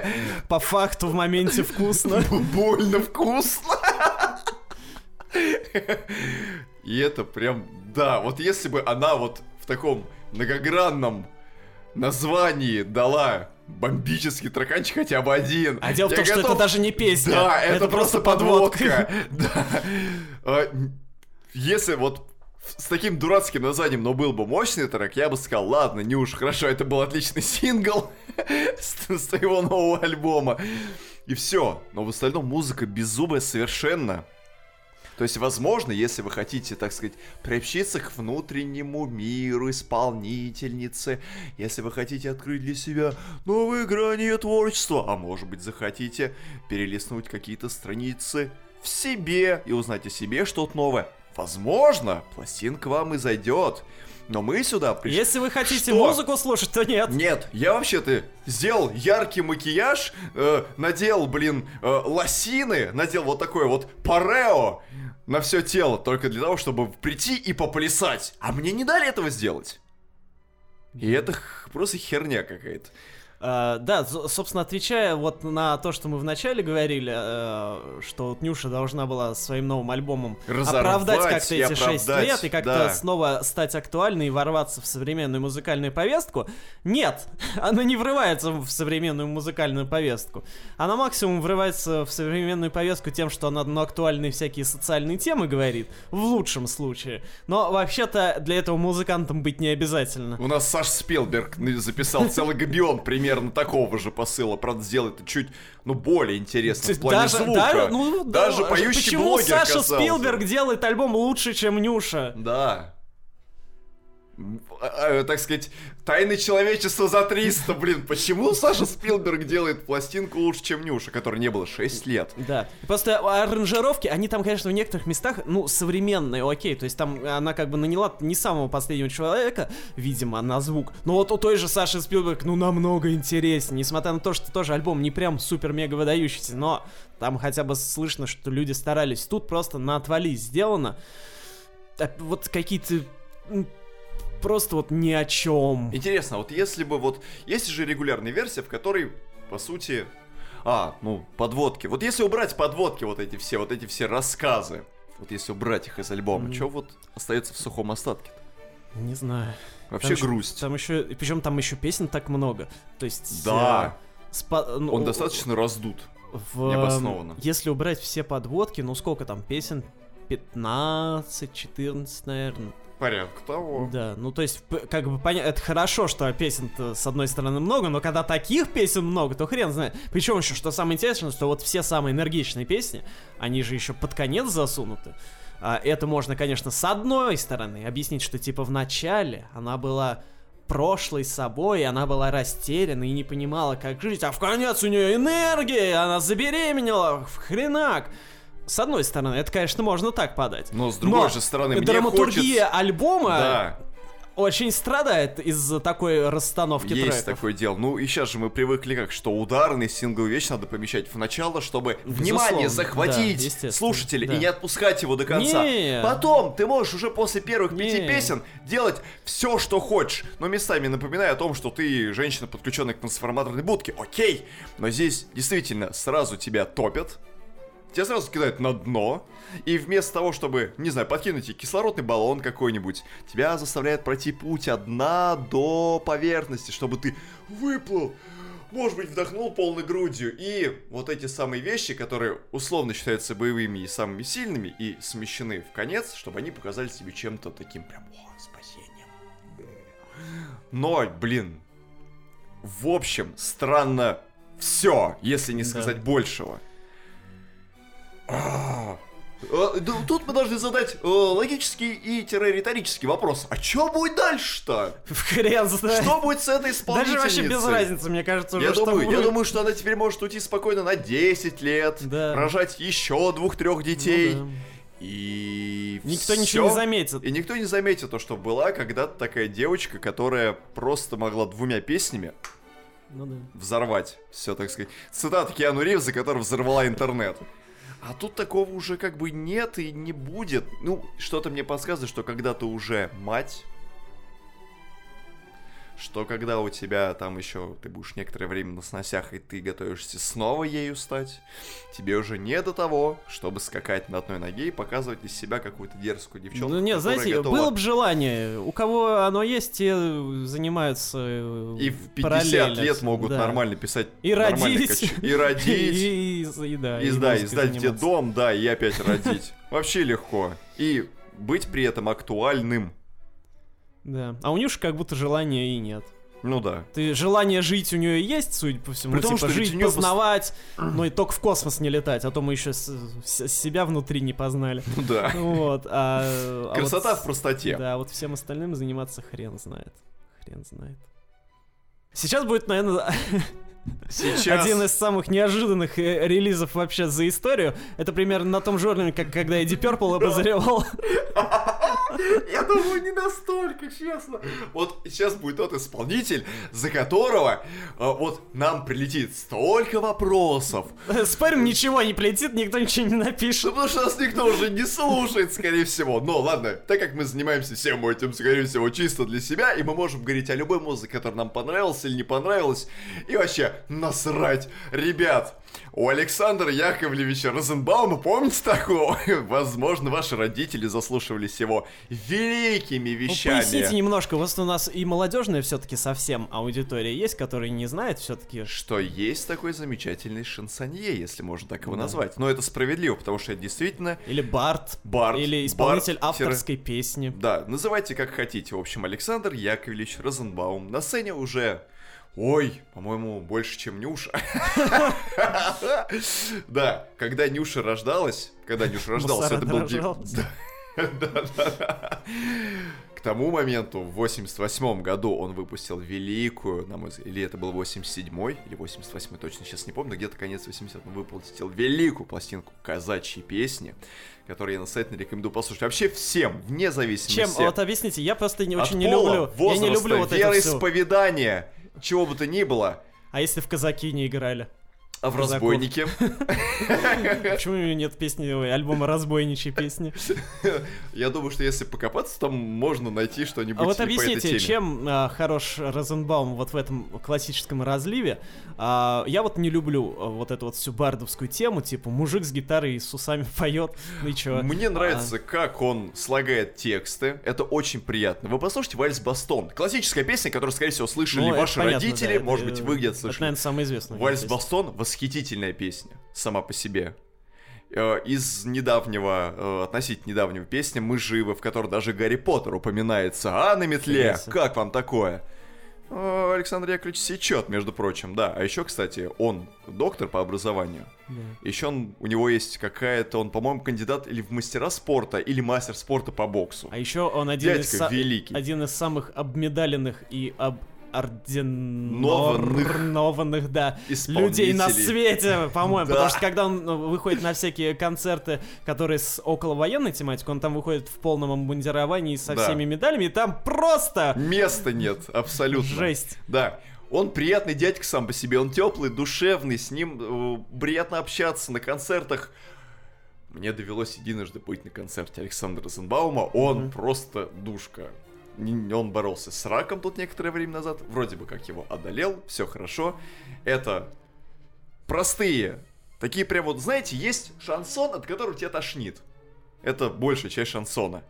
По факту в моменте вкусно. Больно вкусно. И это прям, да, вот если бы она вот в таком многогранном названии дала бомбический траканчик хотя бы один. А дело в том, готов... что это даже не песня. Да, это, это просто подводка. Да. А, если вот с таким дурацким названием, но был бы мощный трек, я бы сказал, ладно, Нюш, хорошо, это был отличный сингл с твоего нового альбома. И все. Но в остальном музыка беззубая совершенно. То есть, возможно, если вы хотите, так сказать, приобщиться к внутреннему миру исполнительницы, если вы хотите открыть для себя новые грани ее творчества, а может быть захотите перелистнуть какие-то страницы в себе и узнать о себе что-то новое, возможно, пластинка вам и зайдет. Но мы сюда пришли. Если вы хотите Что? музыку слушать, то нет. Нет, я вообще-то сделал яркий макияж, э, надел, блин, э, лосины, надел вот такое вот парео на все тело, только для того, чтобы прийти и поплясать. А мне не дали этого сделать. И это просто херня какая-то. Uh, да, собственно, отвечая вот на то, что мы вначале говорили, uh, что вот Нюша должна была своим новым альбомом Разорвать оправдать как-то эти шесть лет и как-то да. снова стать актуальной и ворваться в современную музыкальную повестку. Нет, она не врывается в современную музыкальную повестку. Она максимум врывается в современную повестку тем, что она на актуальные всякие социальные темы говорит, в лучшем случае. Но вообще-то для этого музыкантом быть не обязательно. У нас Саш Спилберг записал целый габион пример примерно такого же посыла, правда, сделал это чуть, ну, более интересно в плане даже, звука. Да, ну, даже да, поющий почему блогер Саша Спилберг делает альбом лучше, чем Нюша? Да. А, так сказать, тайны человечества за 300, блин, почему Саша Спилберг делает пластинку лучше, чем Нюша, которой не было 6 лет? Да, просто аранжировки, они там, конечно, в некоторых местах, ну, современные, окей, то есть там она как бы наняла не самого последнего человека, видимо, на звук, но вот у той же Саши Спилберг, ну, намного интереснее, несмотря на то, что тоже альбом не прям супер-мега выдающийся, но там хотя бы слышно, что люди старались, тут просто на отвали сделано, вот какие-то просто вот ни о чем. Интересно, вот если бы вот... Есть же регулярная версия, в которой, по сути... А, ну, подводки. Вот если убрать подводки, вот эти все, вот эти все рассказы, вот если убрать их из альбома, mm. что вот остается в сухом остатке -то? Не знаю. Вообще там грусть. Еще, там еще, причем там еще песен так много. То есть. Да. Э, спа- ну, Он достаточно раздут. В, необоснованно. Если убрать все подводки, ну сколько там песен? 15, 14, наверное. Порядка того. Да, ну то есть, как бы понятно, это хорошо, что песен с одной стороны много, но когда таких песен много, то хрен знает. Причем еще, что самое интересное, что вот все самые энергичные песни, они же еще под конец засунуты. А, это можно, конечно, с одной стороны объяснить, что типа в начале она была прошлой собой, она была растеряна и не понимала, как жить, а в конец у нее энергия, она забеременела, в хренак с одной стороны, это, конечно, можно так подать. Но с другой Но же стороны, мне драматургия хочется... альбома да. очень страдает из-за такой расстановки Есть треков. такое дело. Ну и сейчас же мы привыкли как, что ударный сингл вещь надо помещать в начало, чтобы Безусловно, внимание захватить да, слушателя да. и не отпускать его до конца. Не. Потом ты можешь уже после первых не. пяти песен делать все, что хочешь, но местами напоминая о том, что ты женщина, подключенная к трансформаторной будке. Окей, но здесь действительно сразу тебя топят, тебя сразу кидают на дно, и вместо того, чтобы, не знаю, подкинуть тебе кислородный баллон какой-нибудь, тебя заставляют пройти путь от дна до поверхности, чтобы ты выплыл, может быть, вдохнул полной грудью. И вот эти самые вещи, которые условно считаются боевыми и самыми сильными, и смещены в конец, чтобы они показали себе чем-то таким прям, о, спасением. Но, блин, в общем, странно все, если не сказать да. большего. А, тут мы должны задать э, логический и риторический вопрос. А что будет дальше-то? Хрен знает. Что будет с этой исполнительницей? Даже вообще без разницы, мне кажется, уже я думаю, будет. Я думаю, что она теперь может уйти спокойно на 10 лет, да. рожать еще двух-трех детей. Ну, да. И никто всё. ничего не заметит. И никто не заметит то, что была когда-то такая девочка, которая просто могла двумя песнями ну, да. взорвать все, так сказать. Цитата Киану Ривза, которая взорвала интернет. А тут такого уже как бы нет и не будет. Ну, что-то мне подсказывает, что когда ты уже мать, что когда у тебя там еще ты будешь некоторое время на сносях, и ты готовишься снова ею стать, тебе уже не до того, чтобы скакать на одной ноге и показывать из себя какую-то дерзкую девчонку. Ну нет, знаете, готова... было бы желание. У кого оно есть, те занимаются И в 50 лет могут да. нормально писать. И родить. Кач... И родить. И, и, да, и, и, да, и сдать тебе дом, да, и опять родить. Вообще легко. И быть при этом актуальным. Да. А у Нюши как будто желания и нет. Ну да. Ты желание жить у нее есть, судя по всему, При том, типа, что жить, познавать, пос... но и только в космос не летать, а то мы еще с, с, себя внутри не познали. Ну да. Вот. А, Красота а вот, в простоте. Да, вот всем остальным заниматься хрен знает. Хрен знает. Сейчас будет, наверное, Сейчас... Один из самых неожиданных э, релизов вообще за историю. Это примерно на том же уровне, как когда Эдди Перпл обозревал. Я думаю, не настолько, честно. Вот сейчас будет тот исполнитель, за которого а, вот нам прилетит столько вопросов. Спорим, ничего не прилетит, никто ничего не напишет. Ну, потому что нас никто уже не слушает, скорее всего. Но ладно, так как мы занимаемся всем этим, скорее всего, чисто для себя, и мы можем говорить о любой музыке, которая нам понравилась или не понравилась, и вообще насрать. Ребят, у Александра Яковлевича Розенбаума, помните такого? Возможно, ваши родители заслушивались его великими ну, вещами. Ну, поясните немножко, вот у нас и молодежная все-таки совсем аудитория есть, которая не знает все-таки... Что есть такой замечательный шансонье, если можно так его да. назвать. Но это справедливо, потому что это действительно... Или Барт. Барт. Или исполнитель Барт, авторской песни. Да, называйте как хотите. В общем, Александр Яковлевич Розенбаум на сцене уже Ой, по-моему, больше, чем Нюша. Да, когда Нюша рождалась, когда Нюша рождался, это был... К тому моменту, в 88 году, он выпустил великую, на мой взгляд, или это был 87-й, или 88-й, точно сейчас не помню, где-то конец 80-го выпустил великую пластинку казачьи песни, которые я настоятельно рекомендую послушать. Вообще всем, вне зависимости. Чем? Вот объясните, я просто не, очень не люблю. Возраста, я не люблю вот вероисповедания. чего бы то ни было. А если в казаки не играли? А в разбойнике? Почему у него нет песни, альбома разбойничьей песни? Я думаю, что если покопаться, там можно найти что-нибудь А вот объясните, чем а, хорош Розенбаум вот в этом классическом разливе? А, я вот не люблю а, вот эту вот всю бардовскую тему, типа мужик с гитарой и с усами поет, ну чё? Мне нравится, как он слагает тексты, это очень приятно. Вы послушайте «Вальс Бастон», классическая песня, которую, скорее всего, слышали ну, ваши родители, может быть, вы где-то слышали. Это, наверное, самая известная. «Вальс Бастон» восхитительная песня сама по себе. Э, из недавнего, э, относительно недавнего песни «Мы живы», в которой даже Гарри Поттер упоминается. А на метле, как вам такое? Э, Александр Яковлевич сечет, между прочим, да. А еще, кстати, он доктор по образованию. Да. Еще он, у него есть какая-то, он, по-моему, кандидат или в мастера спорта, или мастер спорта по боксу. А еще он один, Дядька из, великий. один из самых обмедаленных и об орденованных, да, людей на свете, по-моему. Да. Потому что когда он ну, выходит на всякие концерты, которые с околовоенной тематикой, он там выходит в полном обмундировании со да. всеми медалями, и там просто... Места нет, абсолютно. Жесть. Да. Он приятный дядька сам по себе, он теплый, душевный, с ним э, приятно общаться на концертах. Мне довелось единожды быть на концерте Александра Розенбаума, он mm-hmm. просто душка он боролся с раком тут некоторое время назад, вроде бы как его одолел, все хорошо. Это простые, такие прям вот, знаете, есть шансон, от которого тебя тошнит. Это большая часть шансона.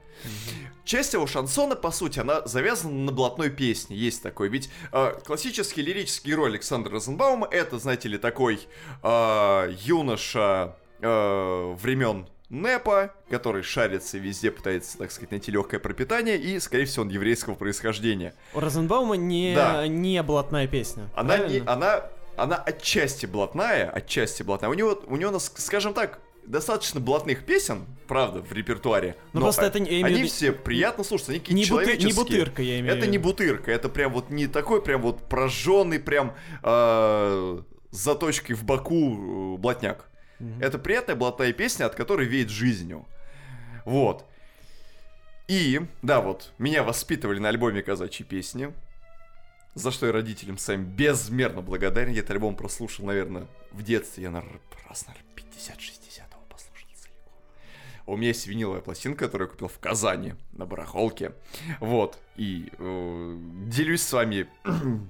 Часть его шансона, по сути, она завязана на блатной песне. Есть такой. Ведь э, классический лирический герой Александра Розенбаума это, знаете ли, такой э, юноша э, времен Непа, который шарится везде, пытается, так сказать, найти легкое пропитание, и, скорее всего, он еврейского происхождения. У Розенбаума не, да. не блатная песня. Она не, она, она отчасти блатная, отчасти блатная. У него, у него, скажем так, достаточно блатных песен, правда, в репертуаре. Ну, но просто это не они все приятно слушаются, они какие-то не человеческие. не бутырка, я имею Это не бутырка, это прям вот не такой прям вот прожженный прям э, заточкой в боку э, блатняк. Mm-hmm. Это приятная блатная песня, от которой веет жизнью. Вот. И, да, вот, меня воспитывали на альбоме казачьи песни, за что я родителям своим безмерно благодарен. Я этот альбом прослушал, наверное, в детстве. Я, наверное, раз, наверное, 50-60 его послушал целиком. у меня есть виниловая пластинка, которую я купил в Казани на барахолке. Вот. И э, делюсь с вами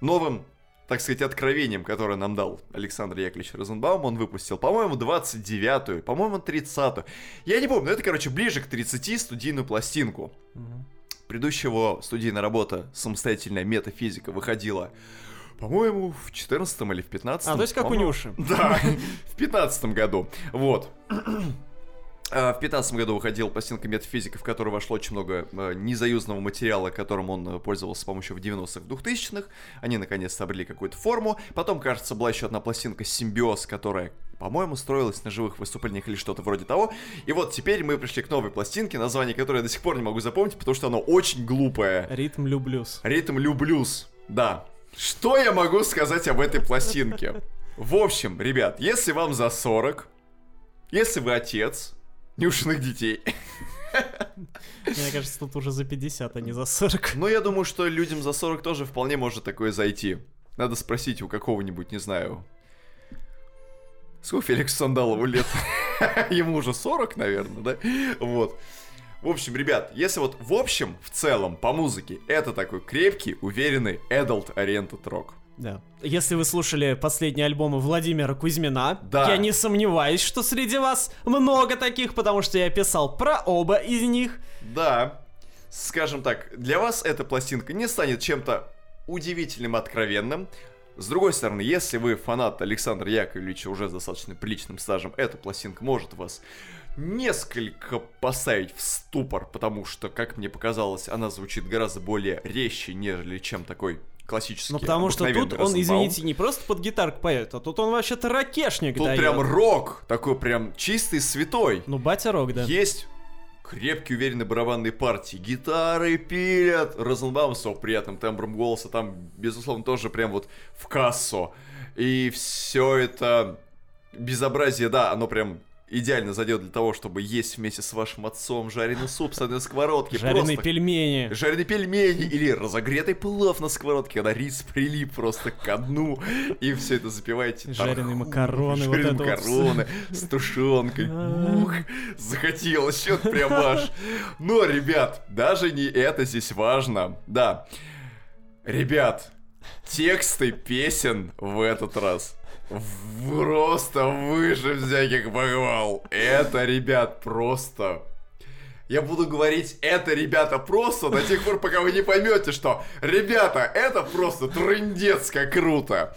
новым так сказать, откровением, которое нам дал Александр Яковлевич Розенбаум, он выпустил, по-моему, 29-ю, по-моему, 30-ю. Я не помню, но это, короче, ближе к 30 студийную пластинку. Предыдущего студийная работа «Самостоятельная метафизика» выходила по-моему, в 14 или в 15 А, то есть как у Нюши. Да, в 15 году. Вот. А, в 2015 году выходил пластинка метафизика, в которую вошло очень много э, незаюзанного материала, которым он э, пользовался с помощью в 90-х, 2000-х. Они наконец-то обрели какую-то форму. Потом, кажется, была еще одна пластинка «Симбиоз», которая, по-моему, строилась на живых выступлениях или что-то вроде того. И вот теперь мы пришли к новой пластинке, название которой я до сих пор не могу запомнить, потому что оно очень глупое. «Ритм люблюс». «Ритм люблюс», да. Что я могу сказать об этой пластинке? В общем, ребят, если вам за 40, если вы отец, Нюшиных детей. Мне кажется, тут уже за 50, а не за 40. Ну, я думаю, что людям за 40 тоже вполне может такое зайти. Надо спросить у какого-нибудь, не знаю... Сколько Феликсу Сандалову лет? Ему уже 40, наверное, да? Вот. В общем, ребят, если вот в общем, в целом, по музыке, это такой крепкий, уверенный adult-oriented rock. Да. Если вы слушали последние альбомы Владимира Кузьмина, да. я не сомневаюсь, что среди вас много таких, потому что я писал про оба из них. Да. Скажем так, для вас эта пластинка не станет чем-то удивительным, откровенным. С другой стороны, если вы фанат Александра Яковлевича уже с достаточно приличным стажем, эта пластинка может вас несколько поставить в ступор, потому что, как мне показалось, она звучит гораздо более резче, нежели чем такой классический. Ну потому что тут он, извините, не просто под гитарку поет, а тут он вообще-то ракешник Тут дает. прям рок, такой прям чистый, святой. Ну батя рок, да. Есть крепкие, уверенные барабанные партии. Гитары пилят. Розенбаум с приятным тембром голоса там, безусловно, тоже прям вот в кассу. И все это безобразие, да, оно прям идеально зайдет для того, чтобы есть вместе с вашим отцом жареный суп с одной сковородки. Жареные пельмени. Жареные пельмени или разогретый плов на сковородке, когда рис прилип просто к дну, и все это запиваете. Жареные макароны. Жареные вот макароны с тушенкой. Ух, захотелось, что прям ваш. Но, ребят, даже не это здесь важно. Да. Ребят, тексты песен в этот раз Просто выше всяких похвал. Это, ребят, просто... Я буду говорить это, ребята, просто до тех пор, пока вы не поймете, что, ребята, это просто трындец как круто.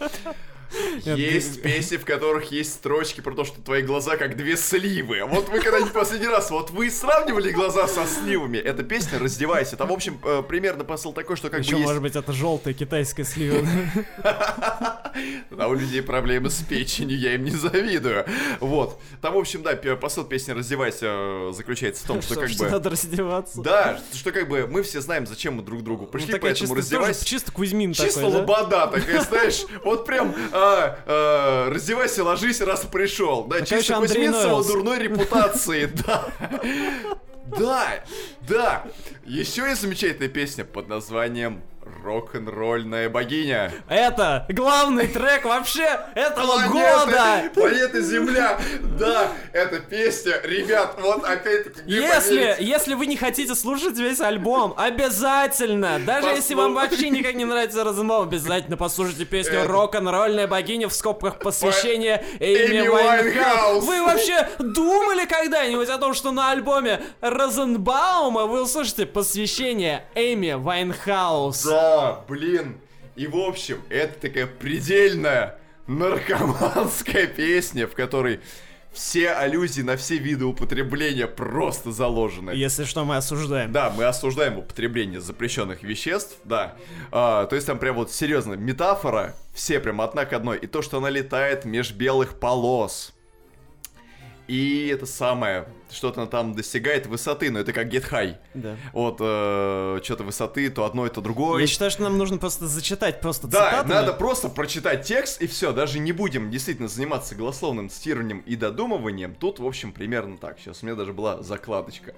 Есть песни, в которых есть строчки про то, что твои глаза как две сливы. Вот вы когда-нибудь последний раз, вот вы сравнивали глаза со сливами? Эта песня «Раздевайся». Там, в общем, э, примерно посыл такой, что как Еще, бы есть... может быть, это желтая китайская слива. Да, у людей проблемы с печенью, я им не завидую. Вот. Там, в общем, да, посыл песни «Раздевайся» э, заключается в том, что как бы... надо раздеваться. Да, что как бы мы все знаем, зачем мы друг другу пришли, поэтому раздевайся. Чисто Кузьмин Чисто лобода такая, знаешь, вот прям а, а, раздевайся, ложись, раз пришел. Да, чисто Кузьминцева дурной репутации, да. Да, да. Еще есть замечательная песня под названием Рок-н-ролльная богиня. Это главный трек вообще этого планеты, года. Планета Земля. Да, эта песня, ребят, вот опять-таки. Если, если вы не хотите слушать весь альбом, обязательно, даже Послуш... если вам вообще никак не нравится Розенбаум, обязательно послушайте песню Рок-н-ролльная богиня в скобках посвящение Эйми Вайнхаус. Вы вообще думали когда-нибудь о том, что на альбоме Розенбаума вы услышите посвящение Эйми Вайнхаус? Да, блин. И в общем, это такая предельная наркоманская песня, в которой все аллюзии на все виды употребления просто заложены. Если что, мы осуждаем. Да, мы осуждаем употребление запрещенных веществ, да. А, то есть там прям вот серьезно метафора, все прям одна к одной. И то, что она летает меж белых полос и это самое, что-то там достигает высоты, но это как Get High. Да. Вот, э, что-то высоты, то одно, то другое. Я считаю, что нам нужно просто зачитать просто Да, цитатами. надо просто прочитать текст, и все, даже не будем действительно заниматься голословным цитированием и додумыванием. Тут, в общем, примерно так. Сейчас у меня даже была закладочка.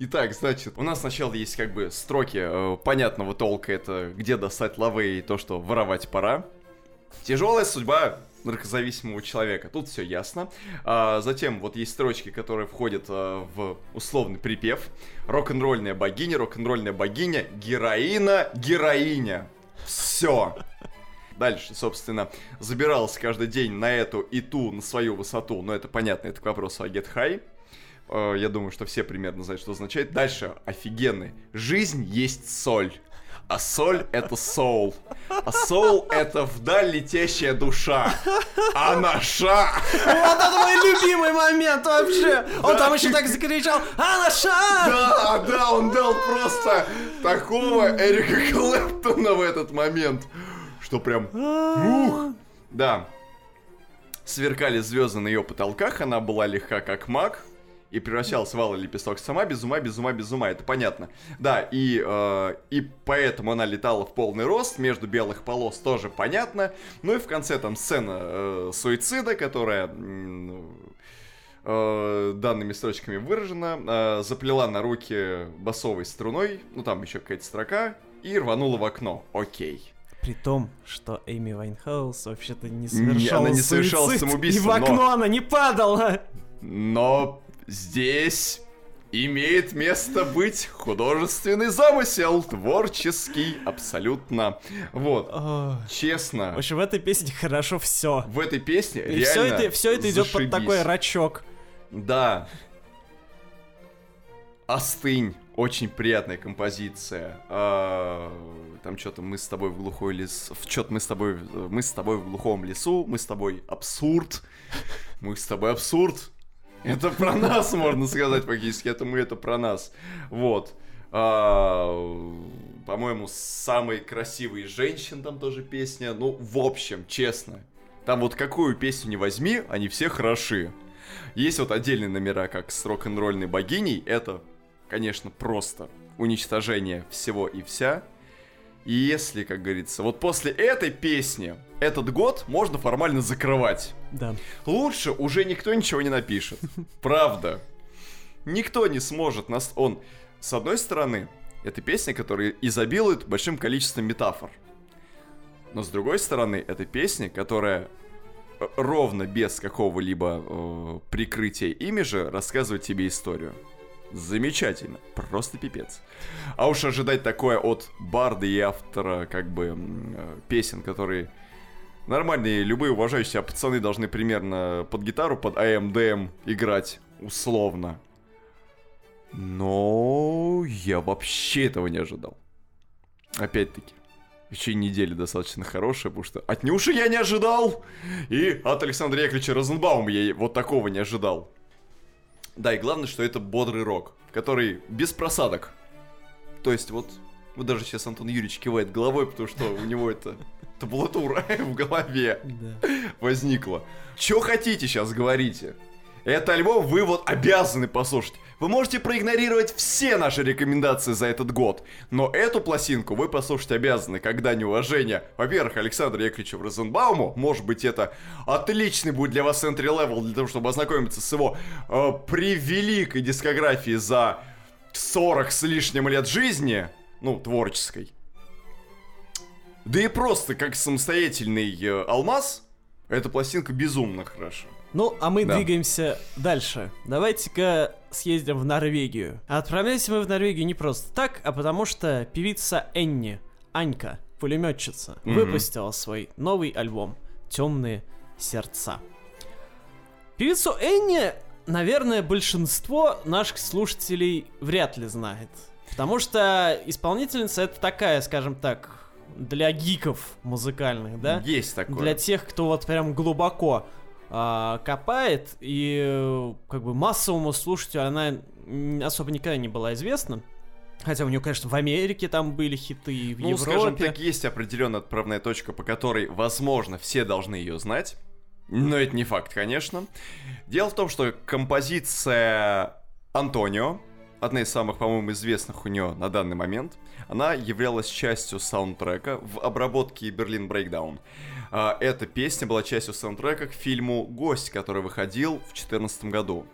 Итак, значит, у нас сначала есть как бы строки э, понятного толка, это где достать лавы и то, что воровать пора. Тяжелая судьба наркозависимого человека. Тут все ясно. А, затем вот есть строчки, которые входят а, в условный припев. Рок-н-ролльная богиня, рок-н-ролльная богиня, героина, героиня. Все. Дальше, собственно, забирался каждый день на эту и ту, на свою высоту. Но это понятно, это к вопросу о Get High. А, я думаю, что все примерно знают, что означает. Дальше, офигенный. Жизнь есть соль. А соль — это соул. А соул — это вдаль летящая душа. А наша... Вот это мой любимый момент вообще. Он там еще так закричал «А наша!» Да, да, он дал просто такого Эрика Клэптона в этот момент, что прям... Ух! Да. Сверкали звезды на ее потолках, она была легка как маг, и превращалась в алый лепесток сама, без ума, без ума, без ума, это понятно. Да, и, э, и поэтому она летала в полный рост, между белых полос тоже понятно. Ну и в конце там сцена э, суицида, которая... Э, данными строчками выражена, э, заплела на руки басовой струной, ну там еще какая-то строка, и рванула в окно. Окей. При том, что Эми Вайнхаус вообще-то не совершала, не, она не совершала самоубийство. И в окно но... она не падала. Но Здесь имеет место быть художественный замысел, творческий, абсолютно. Вот, честно. В общем, в этой песне хорошо все. В этой песне И реально все это, все это идет под такой рочок. Да. Остынь. Очень приятная композиция. А, там что-то мы с тобой в глухой лес... Что-то мы с тобой... Мы с тобой в глухом лесу. Мы с тобой абсурд. Мы с тобой абсурд. Это про нас, можно сказать, фактически. Это мы, это про нас. Вот. А, по-моему, самые красивые женщин там тоже песня. Ну, в общем, честно. Там вот какую песню не возьми, они все хороши. Есть вот отдельные номера, как с рок-н-ролльной богиней. Это, конечно, просто уничтожение всего и вся. И если, как говорится, вот после этой песни этот год можно формально закрывать. Да. Лучше уже никто ничего не напишет. Правда. Никто не сможет нас... Он, с одной стороны, это песня, которая изобилует большим количеством метафор. Но с другой стороны, это песня, которая э, ровно без какого-либо э, прикрытия имиджа рассказывает тебе историю. Замечательно. Просто пипец. А уж ожидать такое от барда и автора, как бы, э, песен, которые нормальные, любые уважающие пацаны должны примерно под гитару, под АМДМ играть, условно. Но я вообще этого не ожидал. Опять-таки. Еще недели достаточно хорошая, потому что от Нюши я не ожидал, и от Александра Яковлевича Розенбаума я вот такого не ожидал. Да, и главное, что это бодрый рок, который без просадок. То есть вот, вот даже сейчас Антон Юрьевич кивает головой, потому что у него это табулатура в голове возникла. Что хотите сейчас, говорите? Это альбом вы вот обязаны послушать. Вы можете проигнорировать все наши рекомендации за этот год, но эту пластинку вы послушать обязаны, когда неуважение, во-первых, Александру Яковлевичу Розенбауму, может быть, это отличный будет для вас entry level для того, чтобы ознакомиться с его э, превеликой дискографией за 40 с лишним лет жизни, ну, творческой. Да и просто как самостоятельный э, алмаз, эта пластинка безумно хороша. Ну, а мы да. двигаемся дальше. Давайте-ка съездим в Норвегию. А отправляемся мы в Норвегию не просто так, а потому что певица Энни, Анька, пулеметчица, mm-hmm. выпустила свой новый альбом «Темные сердца». Певицу Энни, наверное, большинство наших слушателей вряд ли знает. Потому что исполнительница это такая, скажем так, для гиков музыкальных, да? Есть такое. Для тех, кто вот прям глубоко а, копает, и как бы массовому слушателю она особо никогда не была известна. Хотя у нее, конечно, в Америке там были хиты, и в ну, Европе. скажем так, есть определенная отправная точка, по которой, возможно, все должны ее знать. Но это не факт, конечно. Дело в том, что композиция Антонио, одна из самых, по-моему, известных у нее на данный момент, она являлась частью саундтрека в обработке Берлин Брейкдаун. Эта песня была частью саундтрека к фильму «Гость», который выходил в 2014 году.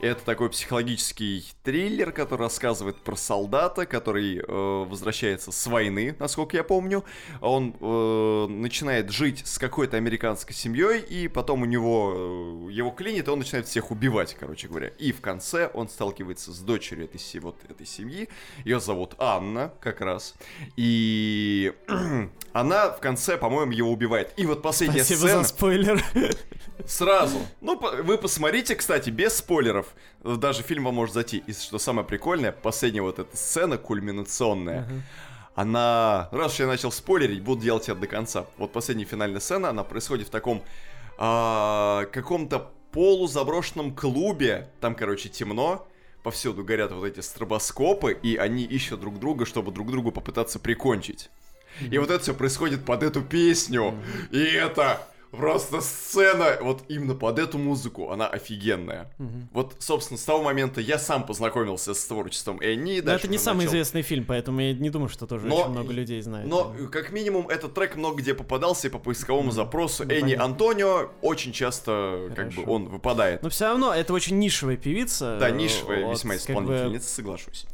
Это такой психологический триллер, который рассказывает про солдата, который э, возвращается с войны, насколько я помню. Он э, начинает жить с какой-то американской семьей, и потом у него э, его клинит, и он начинает всех убивать, короче говоря. И в конце он сталкивается с дочерью этой, вот, этой семьи. Ее зовут Анна, как раз. И она в конце, по-моему, его убивает. И вот последняя Спасибо сцена... за спойлер. Сразу. Ну, вы посмотрите, кстати, без спойлеров. Даже фильм вам может зайти. И что самое прикольное, последняя вот эта сцена кульминационная, uh-huh. она... Раз уж я начал спойлерить, буду делать это до конца. Вот последняя финальная сцена, она происходит в таком... А, каком-то полузаброшенном клубе. Там, короче, темно. Повсюду горят вот эти стробоскопы, и они ищут друг друга, чтобы друг другу попытаться прикончить. И вот это все происходит под эту песню. И это Просто сцена, вот именно под эту музыку, она офигенная. Угу. Вот, собственно, с того момента я сам познакомился с творчеством Энни. Но это не самый начал... известный фильм, поэтому я не думаю, что тоже но, очень много людей знает. Но, как минимум, этот трек много где попадался, и по поисковому запросу ну, Энни понятно. Антонио очень часто, Хорошо. как бы, он выпадает. Но все равно, это очень нишевая певица. Да, нишевая вот, весьма исполнительница, бы... соглашусь.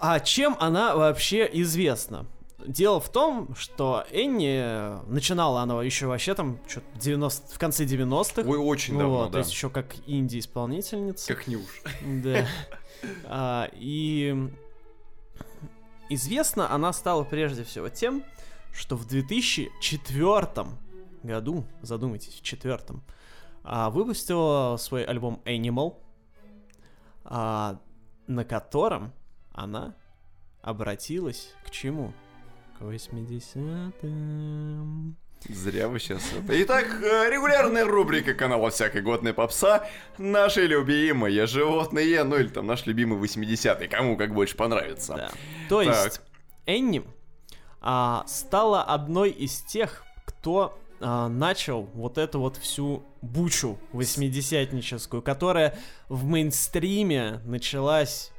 А чем она вообще известна? Дело в том, что Энни начинала она еще вообще там что-то 90, в конце 90-х. Ой, очень ну, давно, вот, да. То есть еще как инди-исполнительница. Как не уж. Да. А, и известна она стала прежде всего тем, что в 2004 году, задумайтесь, в четвертом, а, выпустила свой альбом Animal, а, на котором она обратилась к чему? К 80-м. Зря вы сейчас это. Итак, э, регулярная рубрика канала «Всякой годной попса». Наши любимые животные, ну или там наш любимый 80-й, кому как больше понравится. Да. То так. есть, Энни а, стала одной из тех, кто а, начал вот эту вот всю бучу восьмидесятническую, которая в мейнстриме началась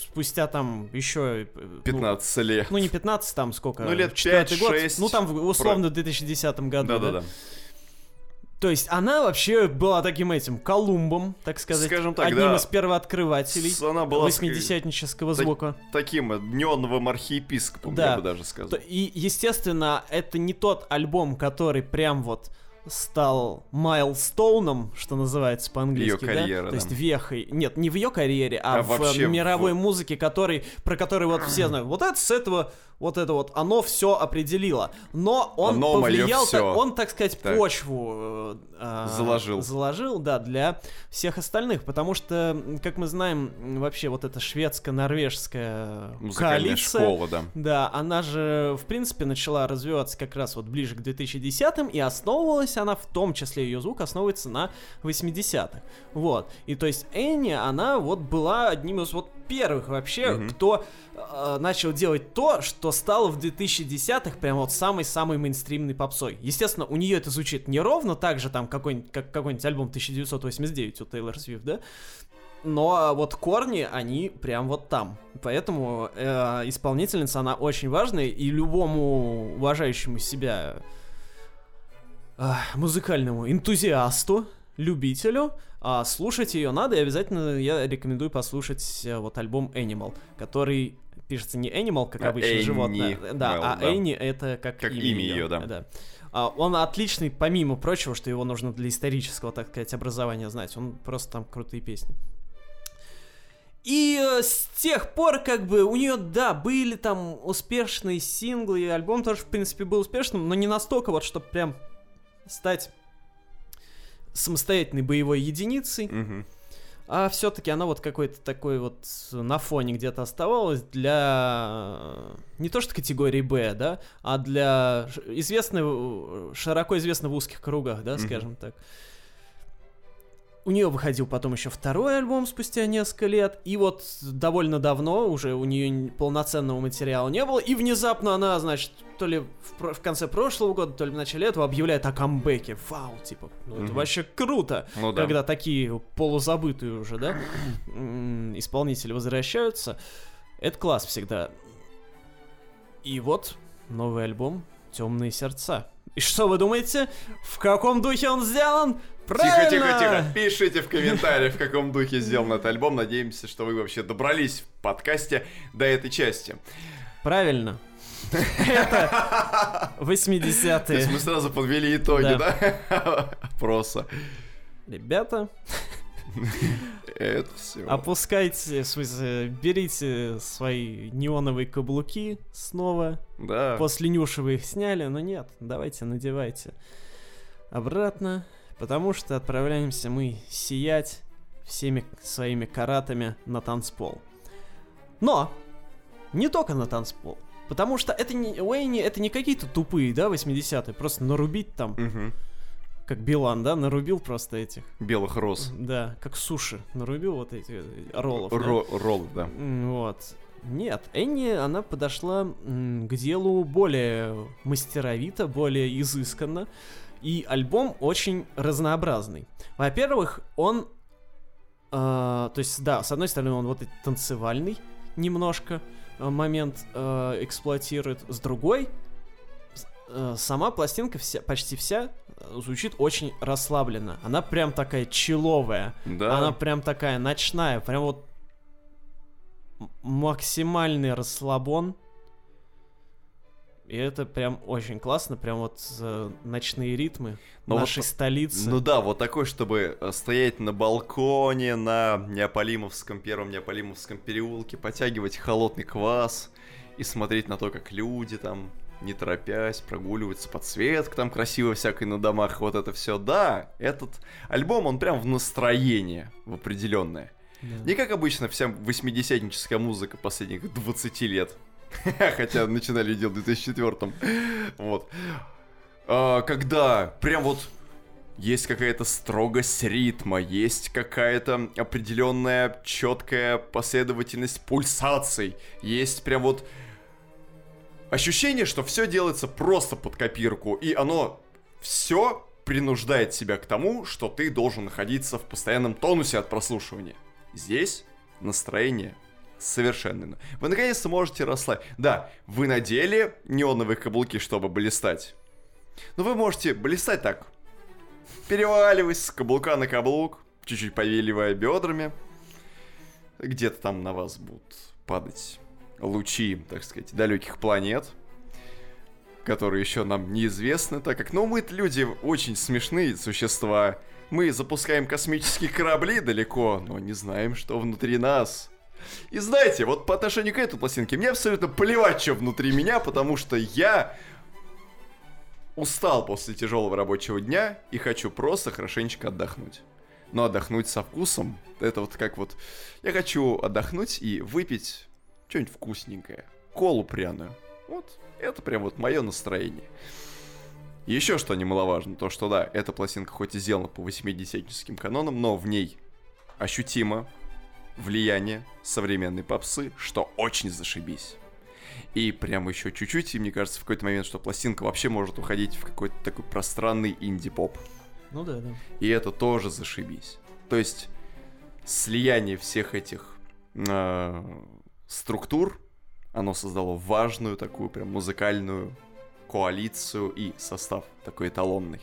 спустя там еще... 15 ну, лет. Ну, не 15, там сколько? Ну, лет 5-6. Ну, там, условно, в 2010 году. Да-да-да. То есть она вообще была таким этим Колумбом, так сказать, Скажем так, одним да. из первооткрывателей она была восьмидесятнического звука. Таким дневным архиепископом, да. я бы даже сказал. И, естественно, это не тот альбом, который прям вот стал майлстоуном, что называется по-английски, ее карьера, да? да? То есть вехой. Нет, не в ее карьере, а, а в мировой в... музыке, который, про который вот все знают. Вот это с этого вот это вот, оно все определило. Но он оно повлиял, так, он, так сказать, так. почву э, заложил. заложил, да, для всех остальных, потому что, как мы знаем, вообще вот эта шведско-норвежская коалиция, школа, да. да, она же, в принципе, начала развиваться как раз вот ближе к 2010-м, и основывалась она, в том числе ее звук, основывается на 80-х. Вот. И то есть Энни, она вот была одним из вот первых вообще, угу. кто э, начал делать то, что стало в 2010-х прям вот самой-самой мейнстримной попсой. Естественно, у нее это звучит не ровно так же, там, какой-нибудь, как какой-нибудь альбом 1989 у Тейлор Свифт, да? Но вот корни, они прям вот там. Поэтому э, исполнительница, она очень важная, и любому уважающему себя музыкальному энтузиасту, любителю, а слушать ее надо, и обязательно я рекомендую послушать э, вот альбом Animal, который пишется не Animal, как а обычно, животное. Да, well, а. Энни это как, как имя, имя ее, да. да. А, он отличный, помимо прочего, что его нужно для исторического, так сказать, образования знать. Он просто там крутые песни. И э, с тех пор, как бы, у нее, да, были там успешные синглы, и альбом тоже, в принципе, был успешным, но не настолько вот, чтобы прям стать самостоятельной боевой единицей. Угу. А все-таки она вот какой-то такой вот на фоне где-то оставалась для не то что категории Б, да, а для известной, широко известной в узких кругах, да, скажем mm-hmm. так. У нее выходил потом еще второй альбом спустя несколько лет, и вот довольно давно уже у нее полноценного материала не было, и внезапно она, значит, то ли в, в конце прошлого года, то ли в начале этого объявляет о камбэке. Вау, типа, ну это mm-hmm. вообще круто, ну, да. когда такие полузабытые уже, да, исполнители возвращаются. Это класс всегда. И вот новый альбом «Темные сердца». И что вы думаете? В каком духе он сделан? Правильно! Тихо, тихо, тихо. Пишите в комментариях, в каком духе сделан этот альбом. Надеемся, что вы вообще добрались в подкасте до этой части. Правильно. Это 80-е. То есть мы сразу подвели итоги, да? Опроса. Ребята, это все. Опускайте, в смысле, берите свои неоновые каблуки снова. Да. После Нюши вы их сняли, но нет, давайте надевайте обратно, потому что отправляемся мы сиять всеми своими каратами на танцпол. Но не только на танцпол. Потому что это не Уэйни, это не какие-то тупые, да, 80-е, просто нарубить там. Угу как Билан, да, нарубил просто этих. Белых роз. Да, как суши. Нарубил вот эти роллов. Ро- да? Роллы, да. Вот. Нет, Энни, она подошла к делу более мастеровито, более изысканно. И альбом очень разнообразный. Во-первых, он... Э, то есть, да, с одной стороны, он вот танцевальный немножко э, момент э, эксплуатирует. С другой, э, сама пластинка вся, почти вся звучит очень расслабленно. Она прям такая человая. Да. Она прям такая ночная. Прям вот максимальный расслабон. И это прям очень классно, прям вот э, ночные ритмы Но нашей вот, столицы. Ну да, вот такой, чтобы э, стоять на балконе на Неаполимовском, первом Неаполимовском переулке, потягивать холодный квас и смотреть на то, как люди там не торопясь, прогуливаться, подсветка там красиво всякой на домах, вот это все. Да, этот альбом, он прям в настроение, в определенное. Да. Не как обычно вся восьмидесятническая музыка последних 20 лет. Хотя начинали делать в 2004 Вот. А, когда прям вот есть какая-то строгость ритма, есть какая-то определенная четкая последовательность пульсаций, есть прям вот ощущение, что все делается просто под копирку, и оно все принуждает себя к тому, что ты должен находиться в постоянном тонусе от прослушивания. Здесь настроение совершенно. Вы наконец-то можете расслабить. Да, вы надели неоновые каблуки, чтобы блистать. Но вы можете блистать так. Переваливаясь с каблука на каблук, чуть-чуть повеливая бедрами. Где-то там на вас будут падать лучи, так сказать, далеких планет, которые еще нам неизвестны, так как, ну, мы люди очень смешные существа. Мы запускаем космические корабли далеко, но не знаем, что внутри нас. И знаете, вот по отношению к этой пластинке, мне абсолютно плевать, что внутри меня, потому что я устал после тяжелого рабочего дня и хочу просто хорошенечко отдохнуть. Но отдохнуть со вкусом, это вот как вот... Я хочу отдохнуть и выпить что-нибудь вкусненькое, колу пряную. Вот, это прям вот мое настроение. Еще что немаловажно, то что да, эта пластинка хоть и сделана по 80-ническим канонам, но в ней ощутимо влияние современной попсы, что очень зашибись. И прям еще чуть-чуть, и мне кажется, в какой-то момент, что пластинка вообще может уходить в какой-то такой пространный инди-поп. Ну да, да. И это тоже зашибись. То есть слияние всех этих э, структур, оно создало важную такую прям музыкальную коалицию и состав такой эталонный.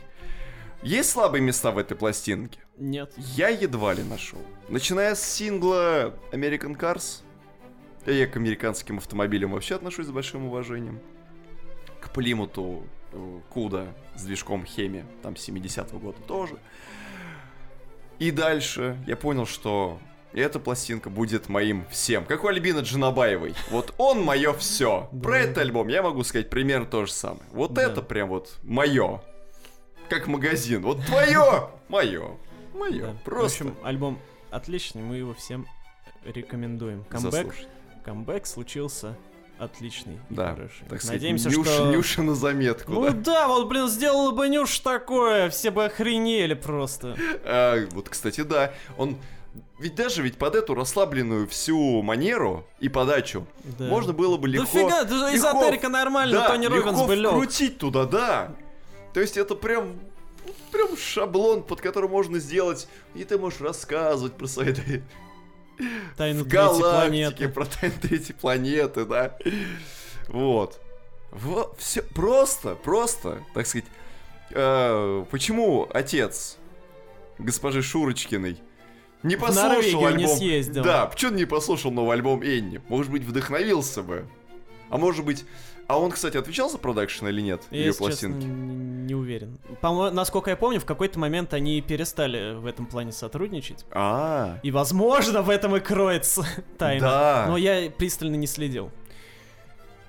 Есть слабые места в этой пластинке? Нет. Я едва ли нашел. Начиная с сингла American Cars, я к американским автомобилям вообще отношусь с большим уважением. К Плимуту э, Куда с движком Хеми, там 70-го года тоже. И дальше я понял, что и эта пластинка будет моим всем. Как у Альбины Джанабаевой. Вот он мое все. Про этот альбом я могу сказать примерно то же самое. Вот это прям вот мое. Как магазин. Вот твое, мое. Мое. Просто. В общем, альбом отличный, мы его всем рекомендуем. Камбэк, камбэк случился отличный да, хороший. Так сказать, Надеемся, Нюш, что... Нюша на заметку. Ну да. да, вот, блин, сделала бы Нюш такое, все бы охренели просто. А, вот, кстати, да, он ведь даже ведь под эту расслабленную всю манеру и подачу да. можно было бы легко... Да фига, легко, эзотерика нормально, да, Тони Робинс бы лег. крутить туда, да. То есть это прям прям шаблон, под который можно сделать, и ты можешь рассказывать про свои тайны планеты. про тайны третьей планеты, да. Вот. Вот, все просто, просто, так сказать. Э, почему отец госпожи Шурочкиной не послушал альбом... не съездил. Да, почему не послушал новый альбом Энни? Может быть, вдохновился бы. А может быть... А он, кстати, отвечал за продакшн или нет? Я, ее пластинки? Честно, не уверен. По насколько я помню, в какой-то момент они перестали в этом плане сотрудничать. А. И, возможно, в этом и кроется тайна. Да. Но я пристально не следил.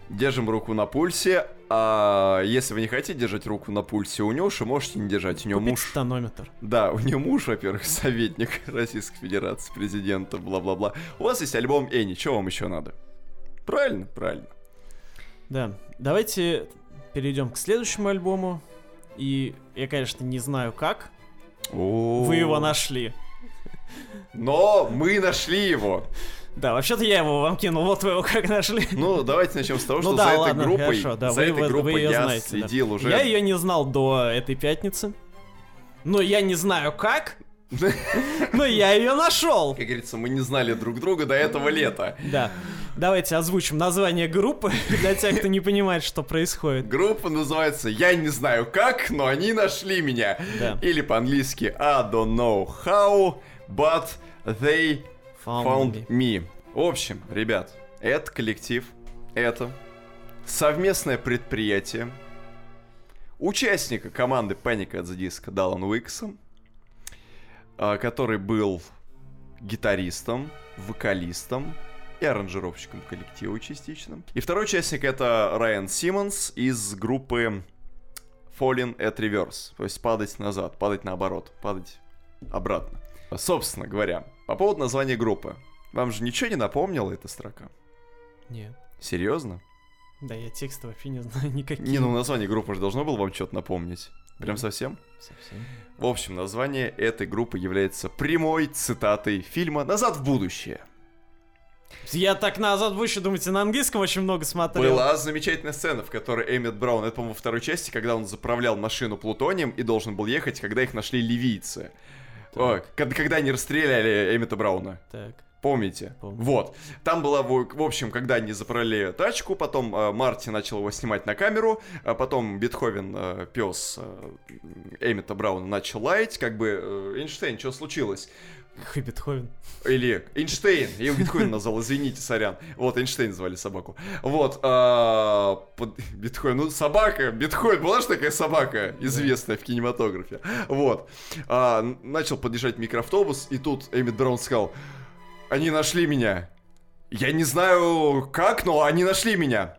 Держим руку на пульсе. А если вы не хотите держать руку на пульсе у Нюши, можете не держать. У нее Купить муж... тонометр. Да, у нее муж, во-первых, советник Российской Федерации, президента, бла-бла-бла. У вас есть альбом Энни, что вам еще надо? Правильно, правильно. Да, давайте перейдем к следующему альбому. И я, конечно, не знаю как. О-о-о. Вы его нашли. Но мы нашли его. Да, вообще-то я его вам кинул, вот вы его как нашли. Ну, давайте начнем с того, ну что ну, да, за ладно, этой группой, хорошо, да, за вы, этой группой вы я знаете, следил да. уже. Я ее не знал до этой пятницы. Но я не знаю как, но я ее нашел. Как говорится, мы не знали друг друга до этого лета. Да. Давайте озвучим название группы для тех, кто не понимает, что происходит. Группа называется «Я не знаю как, но они нашли меня». Да. Или по-английски «I don't know how, but they Found, me. В общем, ребят, это коллектив, это совместное предприятие участника команды Panic at the Disco Даллан Уиксом, а, который был гитаристом, вокалистом и аранжировщиком коллектива частично. И второй участник это Райан Симмонс из группы Falling at Reverse, то есть падать назад, падать наоборот, падать обратно. Собственно говоря, по поводу названия группы. Вам же ничего не напомнила эта строка? Нет. Серьезно? Да, я текст вообще не знаю никаких. Не, ну название группы же должно было вам что-то напомнить. Прям да. совсем? Совсем. В общем, название этой группы является прямой цитатой фильма «Назад в будущее». Я так назад выше, думаете, на английском очень много смотрел. Была замечательная сцена, в которой Эммет Браун, это, по-моему, во второй части, когда он заправлял машину плутонием и должен был ехать, когда их нашли ливийцы. О, когда они расстреляли Эмита Брауна. Так. Помните? Помню. Вот. Там была, в общем, когда они заправляли тачку, потом э, Марти начал его снимать на камеру, а потом Бетховен, э, пес э, Эмита Брауна, начал лаять, как бы, э, Эйнштейн, что случилось? Какой Бетховен? Или Эйнштейн. Я его Бетховен назвал, извините, сорян. Вот, Эйнштейн звали собаку. Вот. А, под... Бетховен. Ну, собака. Бетховен. Была же такая собака, известная в кинематографе. Вот. А, начал подъезжать микроавтобус, и тут Эмит Браун сказал, они нашли меня. Я не знаю как, но они нашли меня.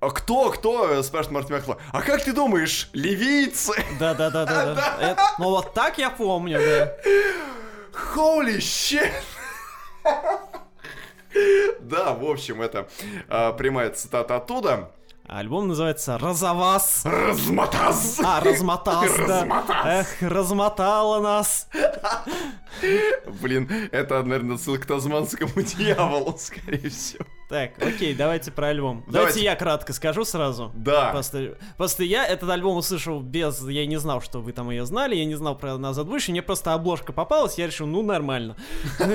А кто, кто? Спрашивает Мартин Макфла. А как ты думаешь, ливийцы? Да-да-да-да. Ну вот так я помню, да. Holy shit! Да, в общем, это а, прямая цитата оттуда. Альбом называется «Разовас». Размотаз! А, «Размотаз», да. Эх, размотала нас. Блин, это, наверное, ссылка к тазманскому дьяволу, скорее всего. Так, окей, давайте про альбом. Давайте, давайте я кратко скажу сразу. Да. Просто, просто я этот альбом услышал без... Я не знал, что вы там ее знали, я не знал про «Назад выше», мне просто обложка попалась, я решил, ну, нормально.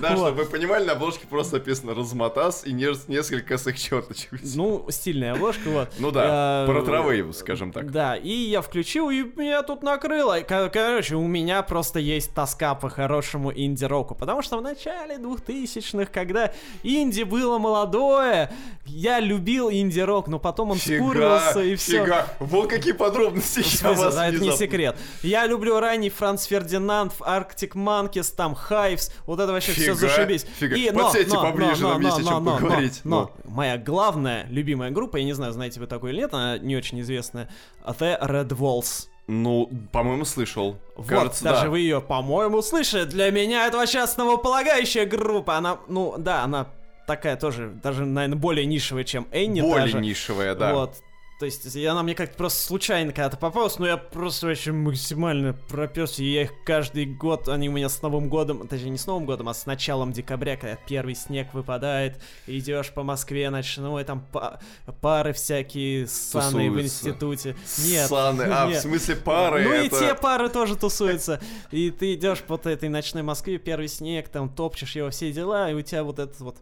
Да, чтобы вы понимали, на обложке просто написано «Размотас» и несколько косых черточек. Ну, стильная обложка, вот. Ну да, про травы, скажем так. Да, и я включил, и меня тут накрыло. Короче, у меня просто есть тоска по хорошему инди-року, потому что в начале 2000-х, когда инди было молодое, я любил инди-рок, но потом он фига, скурился и все. Фига, вот какие подробности ну, я вас да, это не секрет. Я люблю ранний Франц Фердинанд, Arctic Monkeys, там Хайвс, вот это вообще фига, все зашибись. Фига. И, но, Подсядьте но, поближе, но, нам но, есть но, о чем но, поговорить. Но, но, но моя главная любимая группа, я не знаю, знаете вы такой или нет, она не очень известная, The Red Walls. Ну, по-моему, слышал. Вот, Кажется, даже да. вы ее, по-моему, слышали. Для меня это вообще основополагающая группа. Она, ну, да, она такая тоже, даже, наверное, более нишевая, чем Энни. Более даже. нишевая, да. Вот. То есть она мне как-то просто случайно когда-то попалась, но я просто вообще максимально пропес, и я их каждый год, они у меня с Новым годом, точнее не с Новым годом, а с началом декабря, когда первый снег выпадает, идешь по Москве ночной, там па пары всякие ссаные в институте. Нет. Саны, а нет. в смысле пары? Ну это... и те пары тоже тусуются. И ты идешь по этой ночной Москве, первый снег, там топчешь его, все дела, и у тебя вот этот вот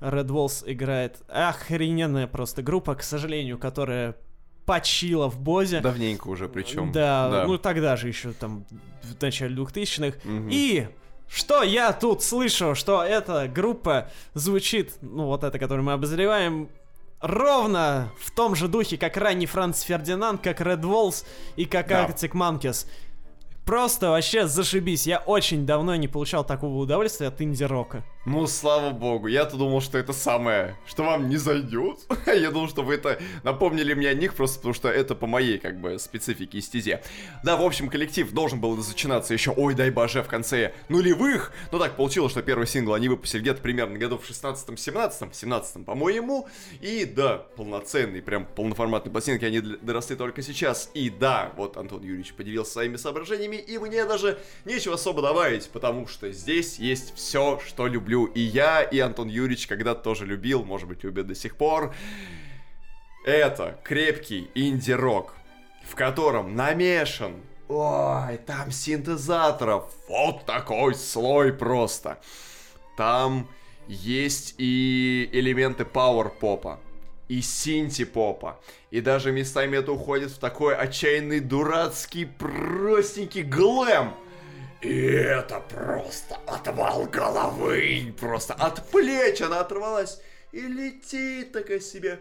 Red Walls играет охрененная просто группа, к сожалению, которая почила в Бозе. Давненько уже причем. Да, да. ну тогда же еще там в начале 2000-х. Угу. И что я тут слышу, что эта группа звучит, ну вот эта, которую мы обозреваем, ровно в том же духе, как ранний Франц Фердинанд, как Red Walls и как да. Arctic Monkeys. Просто вообще зашибись. Я очень давно не получал такого удовольствия от инди-рока. Ну, слава богу. Я-то думал, что это самое, что вам не зайдет. Я думал, что вы это напомнили мне о них, просто потому что это по моей, как бы, специфике и стезе. Да, в общем, коллектив должен был начинаться еще, ой, дай боже, в конце нулевых. Но так получилось, что первый сингл они выпустили где-то примерно году в 16-17, 17 по-моему. И да, полноценный, прям полноформатный пластинки, они доросли только сейчас. И да, вот Антон Юрьевич поделился своими соображениями, и мне даже нечего особо добавить, потому что здесь есть все, что люблю люблю и я, и Антон Юрьевич когда-то тоже любил, может быть, любит до сих пор. Это крепкий инди-рок, в котором намешан Ой, там синтезаторов. Вот такой слой просто. Там есть и элементы пауэр-попа, и синти-попа. И даже местами это уходит в такой отчаянный, дурацкий, простенький глэм. И это просто отвал головы, просто от плеч она оторвалась и летит такая себе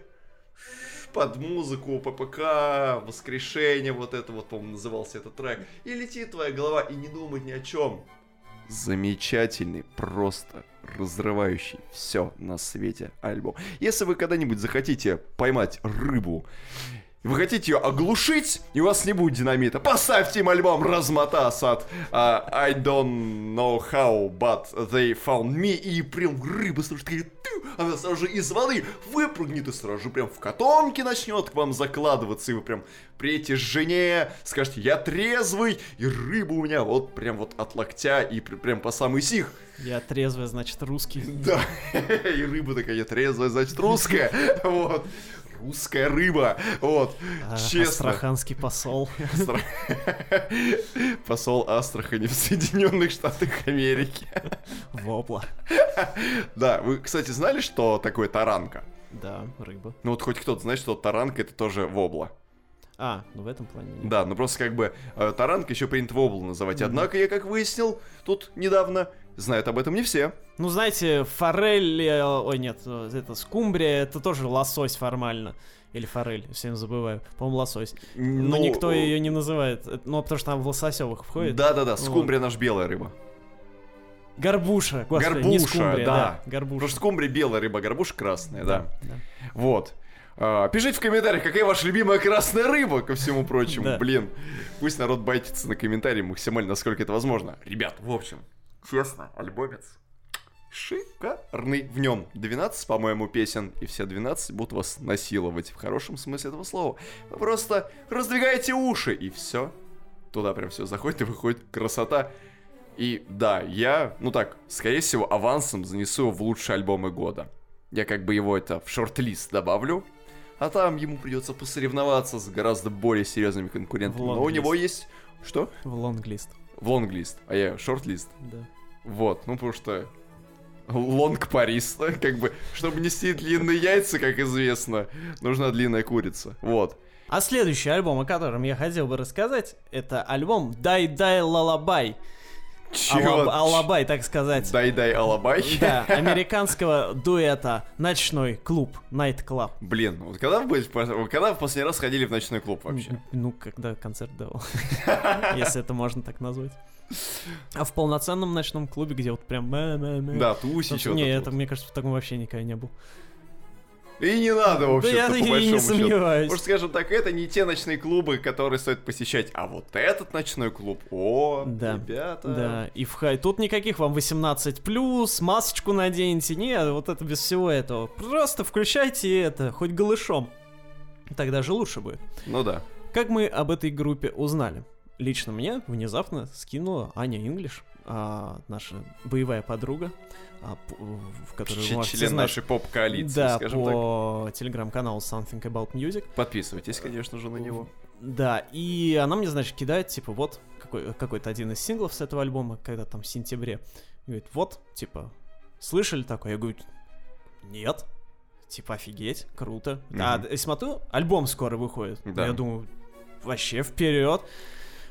под музыку ППК, воскрешение, вот это вот, по-моему, назывался этот трек. И летит твоя голова и не думает ни о чем. Замечательный, просто разрывающий все на свете альбом. Если вы когда-нибудь захотите поймать рыбу вы хотите ее оглушить, и у вас не будет динамита. Поставьте им альбом «Размотас» от uh, I don't know how, but they found me. И прям рыба сразу такая, она сразу же из воды выпрыгнет и сразу же прям в котомке начнет к вам закладываться. И вы прям приедете жене, скажете, я трезвый, и рыба у меня вот прям вот от локтя и прям по самый сих. Я трезвый, значит, русский. Да, и рыба такая, я трезвая, значит, русская. Вот русская рыба. Вот, а, честно. Астраханский посол. Посол Астрахани в Соединенных Штатах Америки. Вопла. Да, вы, кстати, знали, что такое таранка? Да, рыба. Ну вот хоть кто-то знает, что таранка это тоже вобла. А, ну в этом плане. Нет. Да, ну просто как бы э, таранка еще принято воблу называть. Mm-hmm. Однако я, как выяснил, тут недавно знают об этом не все. Ну, знаете, форель, э, ой, нет, э, это скумбрия, это тоже лосось формально. Или форель, всем забываю. По-моему, лосось. Но ну, никто ее не называет. Ну, потому что она в лососевых входит. Да-да-да, скумбрия вот. наш белая рыба. Горбуша, господи, горбуша, не скумбрия, да. да горбуша. Потому что скумбрия белая рыба, горбуша красная, да. да. да. Вот. А, пишите в комментариях, какая ваша любимая красная рыба, ко всему прочему. Блин, пусть народ байтится на комментарии максимально, насколько это возможно. Ребят, в общем, честно, альбомец шикарный. В нем 12, по-моему, песен, и все 12 будут вас насиловать в хорошем смысле этого слова. Вы просто раздвигаете уши, и все. Туда прям все заходит и выходит красота. И да, я, ну так, скорее всего, авансом занесу его в лучшие альбомы года. Я как бы его это в шорт-лист добавлю, а там ему придется посоревноваться с гораздо более серьезными конкурентами. Но у него есть... Что? В лонглист. В лонглист, а я шорт-лист. Да. Вот, ну потому что лонг Парис, как бы, чтобы нести длинные яйца, как известно, нужна длинная курица. Вот. А следующий альбом, о котором я хотел бы рассказать, это альбом «Die Die Lullaby». Алаб, алабай, так сказать. Дай-дай алабай. Да, американского дуэта «Ночной клуб», «Night Club». Блин, вот когда вы, когда вы в последний раз ходили в ночной клуб вообще? Ну, когда концерт давал, если это можно так назвать. А в полноценном ночном клубе, где вот прям... Да, туси, что-то. Не, это, мне кажется, в таком вообще никогда не был. И не надо, в общем-то, да я, по большому не сомневаюсь. Счету. Может, скажем так, это не те ночные клубы, которые стоит посещать, а вот этот ночной клуб, о, да, ребята. Да, и в хай, тут никаких вам 18+, масочку наденьте, нет, вот это без всего этого. Просто включайте это, хоть голышом. Тогда же лучше будет. Ну да. Как мы об этой группе узнали? Лично мне внезапно скинула Аня Инглиш, а, наша боевая подруга, а, в которой Ч- член знать, нашей поп-коалиции, да, скажем по телеграм-каналу Something About Music. Подписывайтесь, конечно же, на него. Да, и она мне, значит, кидает, типа, вот, какой, какой-то один из синглов с этого альбома, когда там в сентябре. Говорит, вот, типа, слышали такое? Я говорю, нет. Типа, офигеть, круто. Mm-hmm. А я смотрю, альбом скоро выходит. Да. Я думаю, вообще вперед.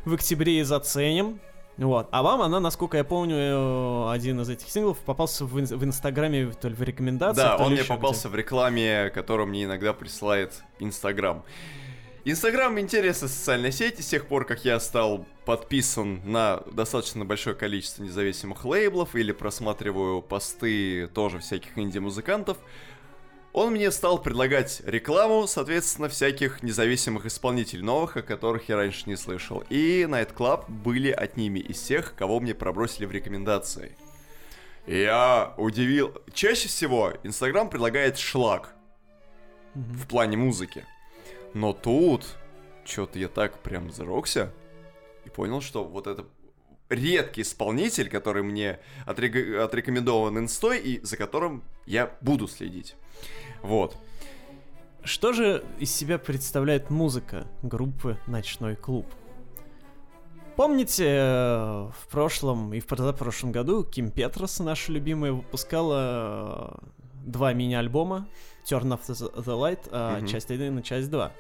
В октябре и заценим. Вот. А вам она, насколько я помню, э, один из этих синглов попался в, в Инстаграме, то ли в рекомендациях. Да, он мне попался где. в рекламе, которую мне иногда присылает Инстаграм. Инстаграм интересная социальная сеть с тех пор, как я стал подписан на достаточно большое количество независимых лейблов или просматриваю посты тоже всяких инди-музыкантов, он мне стал предлагать рекламу, соответственно, всяких независимых исполнителей новых, о которых я раньше не слышал. И Night Club были одними из тех, кого мне пробросили в рекомендации. Я удивил. Чаще всего Инстаграм предлагает шлак mm-hmm. в плане музыки. Но тут что-то я так прям зарокся и понял, что вот это редкий исполнитель, который мне отре- отрекомендован инстой и за которым я буду следить. Вот. Что же из себя представляет музыка группы «Ночной клуб»? Помните, э, в прошлом и в позапрошлом году Ким Петрос, наша любимая, выпускала э, два мини-альбома Turn Off the Light, mm-hmm. часть 1 и часть 2.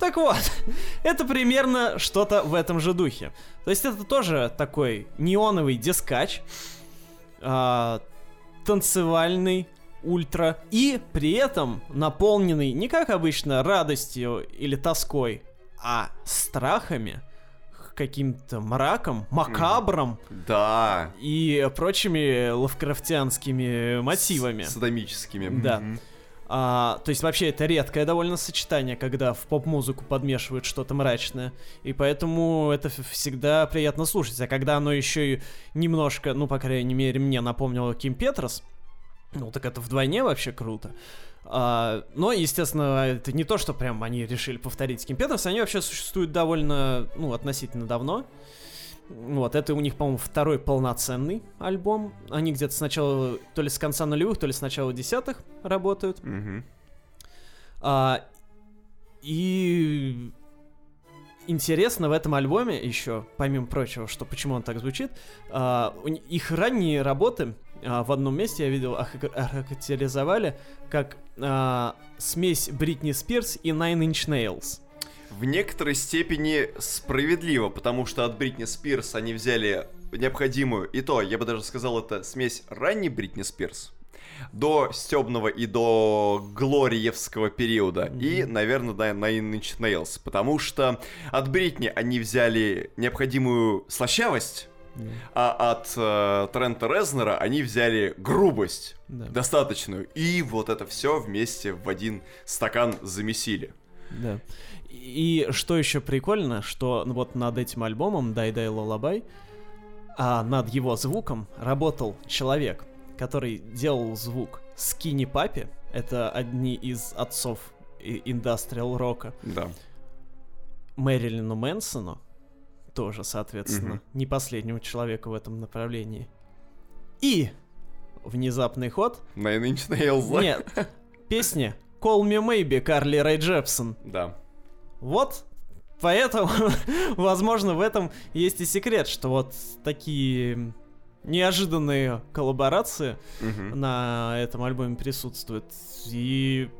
Так вот, это примерно что-то в этом же духе. То есть это тоже такой неоновый дискач, э, танцевальный, ультра, и при этом наполненный не как обычно радостью или тоской, а страхами, каким-то мраком, макабром. Да. И прочими лавкрафтианскими мотивами. Садомическими. Да. А, то есть вообще это редкое довольно сочетание, когда в поп-музыку подмешивают что-то мрачное. И поэтому это всегда приятно слушать. А когда оно еще и немножко, ну, по крайней мере, мне напомнило Ким Петрос, ну, так это вдвойне вообще круто. А, но, естественно, это не то, что прям они решили повторить Петерс, они вообще существуют довольно, ну, относительно давно. Вот, это у них, по-моему, второй полноценный альбом. Они где-то сначала, то ли с конца нулевых, то ли с начала десятых работают. Mm-hmm. А, и интересно в этом альбоме еще, помимо прочего, что почему он так звучит, а, их ранние работы а, в одном месте я видел охарактеризовали как а, смесь Бритни Спирс и Nine Inch Nails. В некоторой степени справедливо, потому что от Бритни Спирс они взяли необходимую, и то, я бы даже сказал, это смесь ранней Бритни Спирс, до стебного и до глориевского периода. Mm-hmm. И, наверное, да, Nine Inch Nails. Потому что от Бритни они взяли необходимую слащавость, а от э, Трента Резнера они взяли грубость да. достаточную. И вот это все вместе в один стакан замесили. Да. И что еще прикольно, что вот над этим альбомом Дай Дай Лалабай, а над его звуком работал человек, который делал звук Скини Папи. Это одни из отцов индастриал рока. Да. Мэрилину Мэнсону, тоже, соответственно, угу. не последнему человеку в этом направлении. И внезапный ход. Nine Inch Nails. Нет, песня Call Me Maybe Карли Рэй Джепсон. Да. Вот, поэтому, возможно, в этом есть и секрет, что вот такие неожиданные коллаборации угу. на этом альбоме присутствуют. И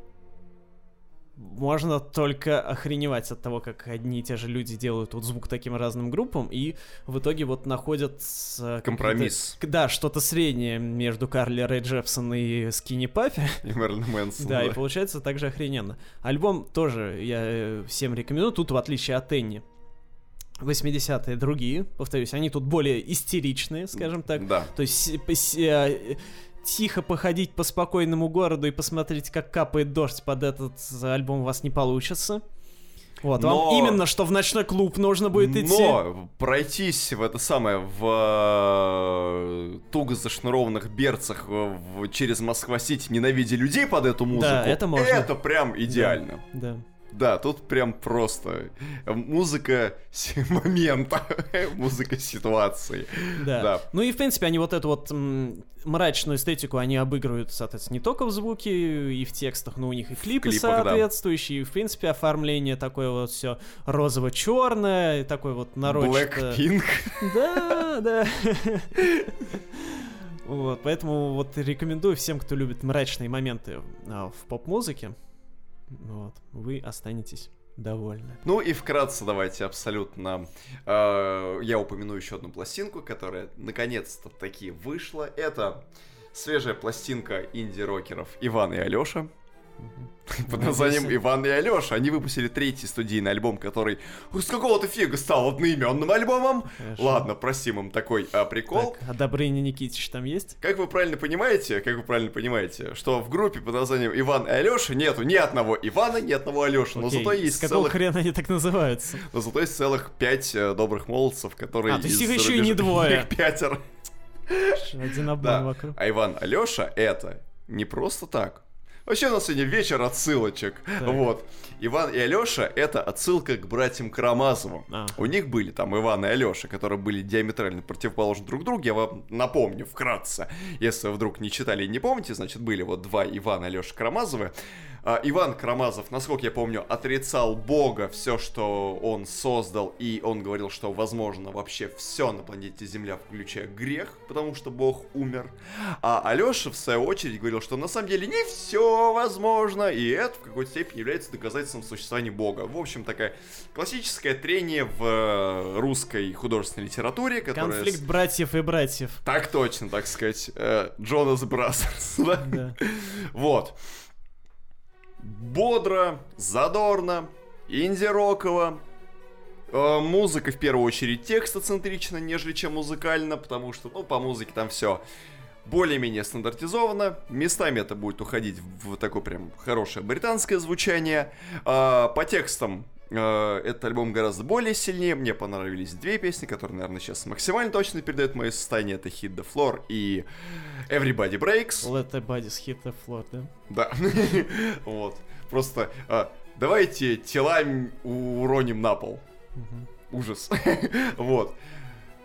можно только охреневать от того, как одни и те же люди делают вот звук таким разным группам, и в итоге вот находят... Компромисс. Да, что-то среднее между Карли Рэй Джепсон и Скини Папи. И Мерлин Мэнсон. Да, и получается также охрененно. Альбом тоже я э, всем рекомендую, тут в отличие от Энни. 80-е другие, повторюсь, они тут более истеричные, скажем так. Да. То есть э, тихо походить по спокойному городу и посмотреть, как капает дождь под этот альбом у вас не получится. Вот, но... вам именно что в ночной клуб нужно будет идти. Но пройтись в это самое, в э, туго зашнурованных берцах в, через Москва-Сити, ненавидя людей под эту музыку, да, это, можно. это прям идеально. Да. да. Да, тут прям просто музыка момента, музыка ситуации. Да. да. Ну и в принципе они вот эту вот мрачную эстетику они обыгрывают, соответственно, не только в звуке и в текстах, но у них и клипы клипах, соответствующие, да. и в принципе оформление такое вот все розово-черное, такой вот нарочито. Blackpink. Да, да. Вот, поэтому вот рекомендую всем, кто любит мрачные моменты а, в поп-музыке, вот, вы останетесь довольны. Ну и вкратце давайте абсолютно э, я упомяну еще одну пластинку, которая наконец-то таки вышла. Это свежая пластинка инди-рокеров Иван и Алёша. Под названием Иван и Алёша. Они выпустили третий студийный альбом, который с какого-то фига стал одноименным альбомом. Хорошо. Ладно, простим им такой а, прикол. Так, а Добрыня Никитич там есть? Как вы правильно понимаете, как вы правильно понимаете, что в группе под названием Иван и Алёша нету ни одного Ивана, ни одного Алёши, но зато есть С какого целых... хрена они так называются? Но зато есть целых пять э, добрых молодцев, которые... А, то есть их еще и не двое. Их пятеро. Один обман да. вокруг. А Иван Алёша это не просто так. Вообще у нас сегодня вечер отсылочек. Так. Вот. Иван и Алёша — это отсылка к братьям Карамазовым. А. У них были там Иван и Алёша, которые были диаметрально противоположны друг другу. Я вам напомню вкратце. Если вы вдруг не читали и не помните, значит, были вот два Ивана и Алёша Карамазовы. А, Иван Карамазов, насколько я помню, отрицал Бога, все, что он создал, и он говорил, что возможно вообще все на планете Земля, включая грех, потому что Бог умер. А Алеша, в свою очередь, говорил, что на самом деле не все возможно, и это в какой-то степени является доказательством существования Бога. В общем, такая классическое трение в э, русской художественной литературе, которая... Конфликт братьев и братьев. Так точно, так сказать. Э, Jonas Brothers, да? Вот бодро, задорно, инди-роково. Э, музыка в первую очередь текстоцентрична, нежели чем музыкально, потому что, ну, по музыке там все более-менее стандартизовано. Местами это будет уходить в такое прям хорошее британское звучание. А, по текстам э, этот альбом гораздо более сильнее. Мне понравились две песни, которые, наверное, сейчас максимально точно передают мое состояние. Это Hit the Floor и Everybody Breaks. Let the bodies hit the floor, да? Да. вот. Просто а, давайте тела уроним на пол. Ужас. вот.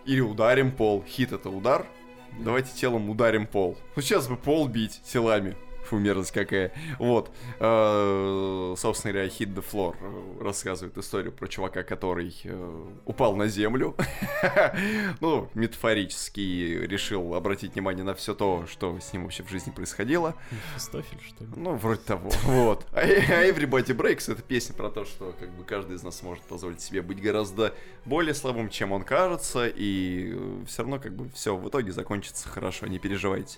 Или ударим пол. Хит это удар. Давайте телом ударим пол. Ну сейчас бы пол бить телами. Фу, мерзость какая. Вот. Э, собственно говоря, Hit the Floor э, рассказывает историю про чувака, который э, упал на землю. ну, метафорически решил обратить внимание на все то, что с ним вообще в жизни происходило. Фистофель, что ли? Ну, вроде того. вот. А, а Everybody Breaks — это песня про то, что как бы каждый из нас может позволить себе быть гораздо более слабым, чем он кажется, и все равно как бы все в итоге закончится хорошо, не переживайте.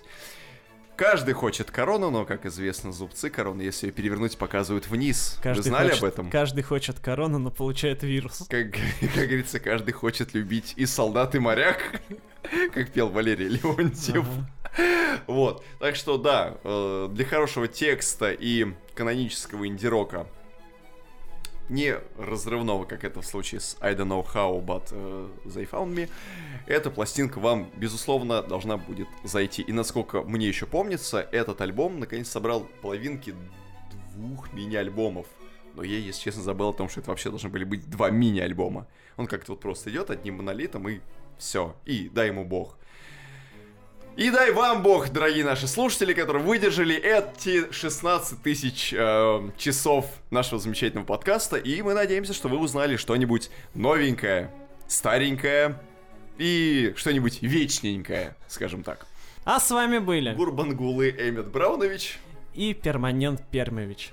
Каждый хочет корону, но, как известно, зубцы короны, если ее перевернуть, показывают вниз. Каждый Вы знали хочет, об этом? Каждый хочет корону, но получает вирус. Как, как говорится, каждый хочет любить и солдат, и моряк, как пел Валерий Леонтьев. Ага. Вот. Так что, да, э, для хорошего текста и канонического инди-рока не разрывного, как это в случае с I don't know how, but uh, they found me, эта пластинка вам, безусловно, должна будет зайти. И насколько мне еще помнится, этот альбом наконец собрал половинки двух мини-альбомов. Но я, если честно, забыл о том, что это вообще должны были быть два мини-альбома. Он как-то вот просто идет одним монолитом и все. И дай ему бог. И дай вам бог, дорогие наши слушатели, которые выдержали эти 16 тысяч э, часов нашего замечательного подкаста. И мы надеемся, что вы узнали что-нибудь новенькое, старенькое и что-нибудь вечненькое, скажем так. А с вами были Гурбангулы Эмит Браунович и Перманент Пермович.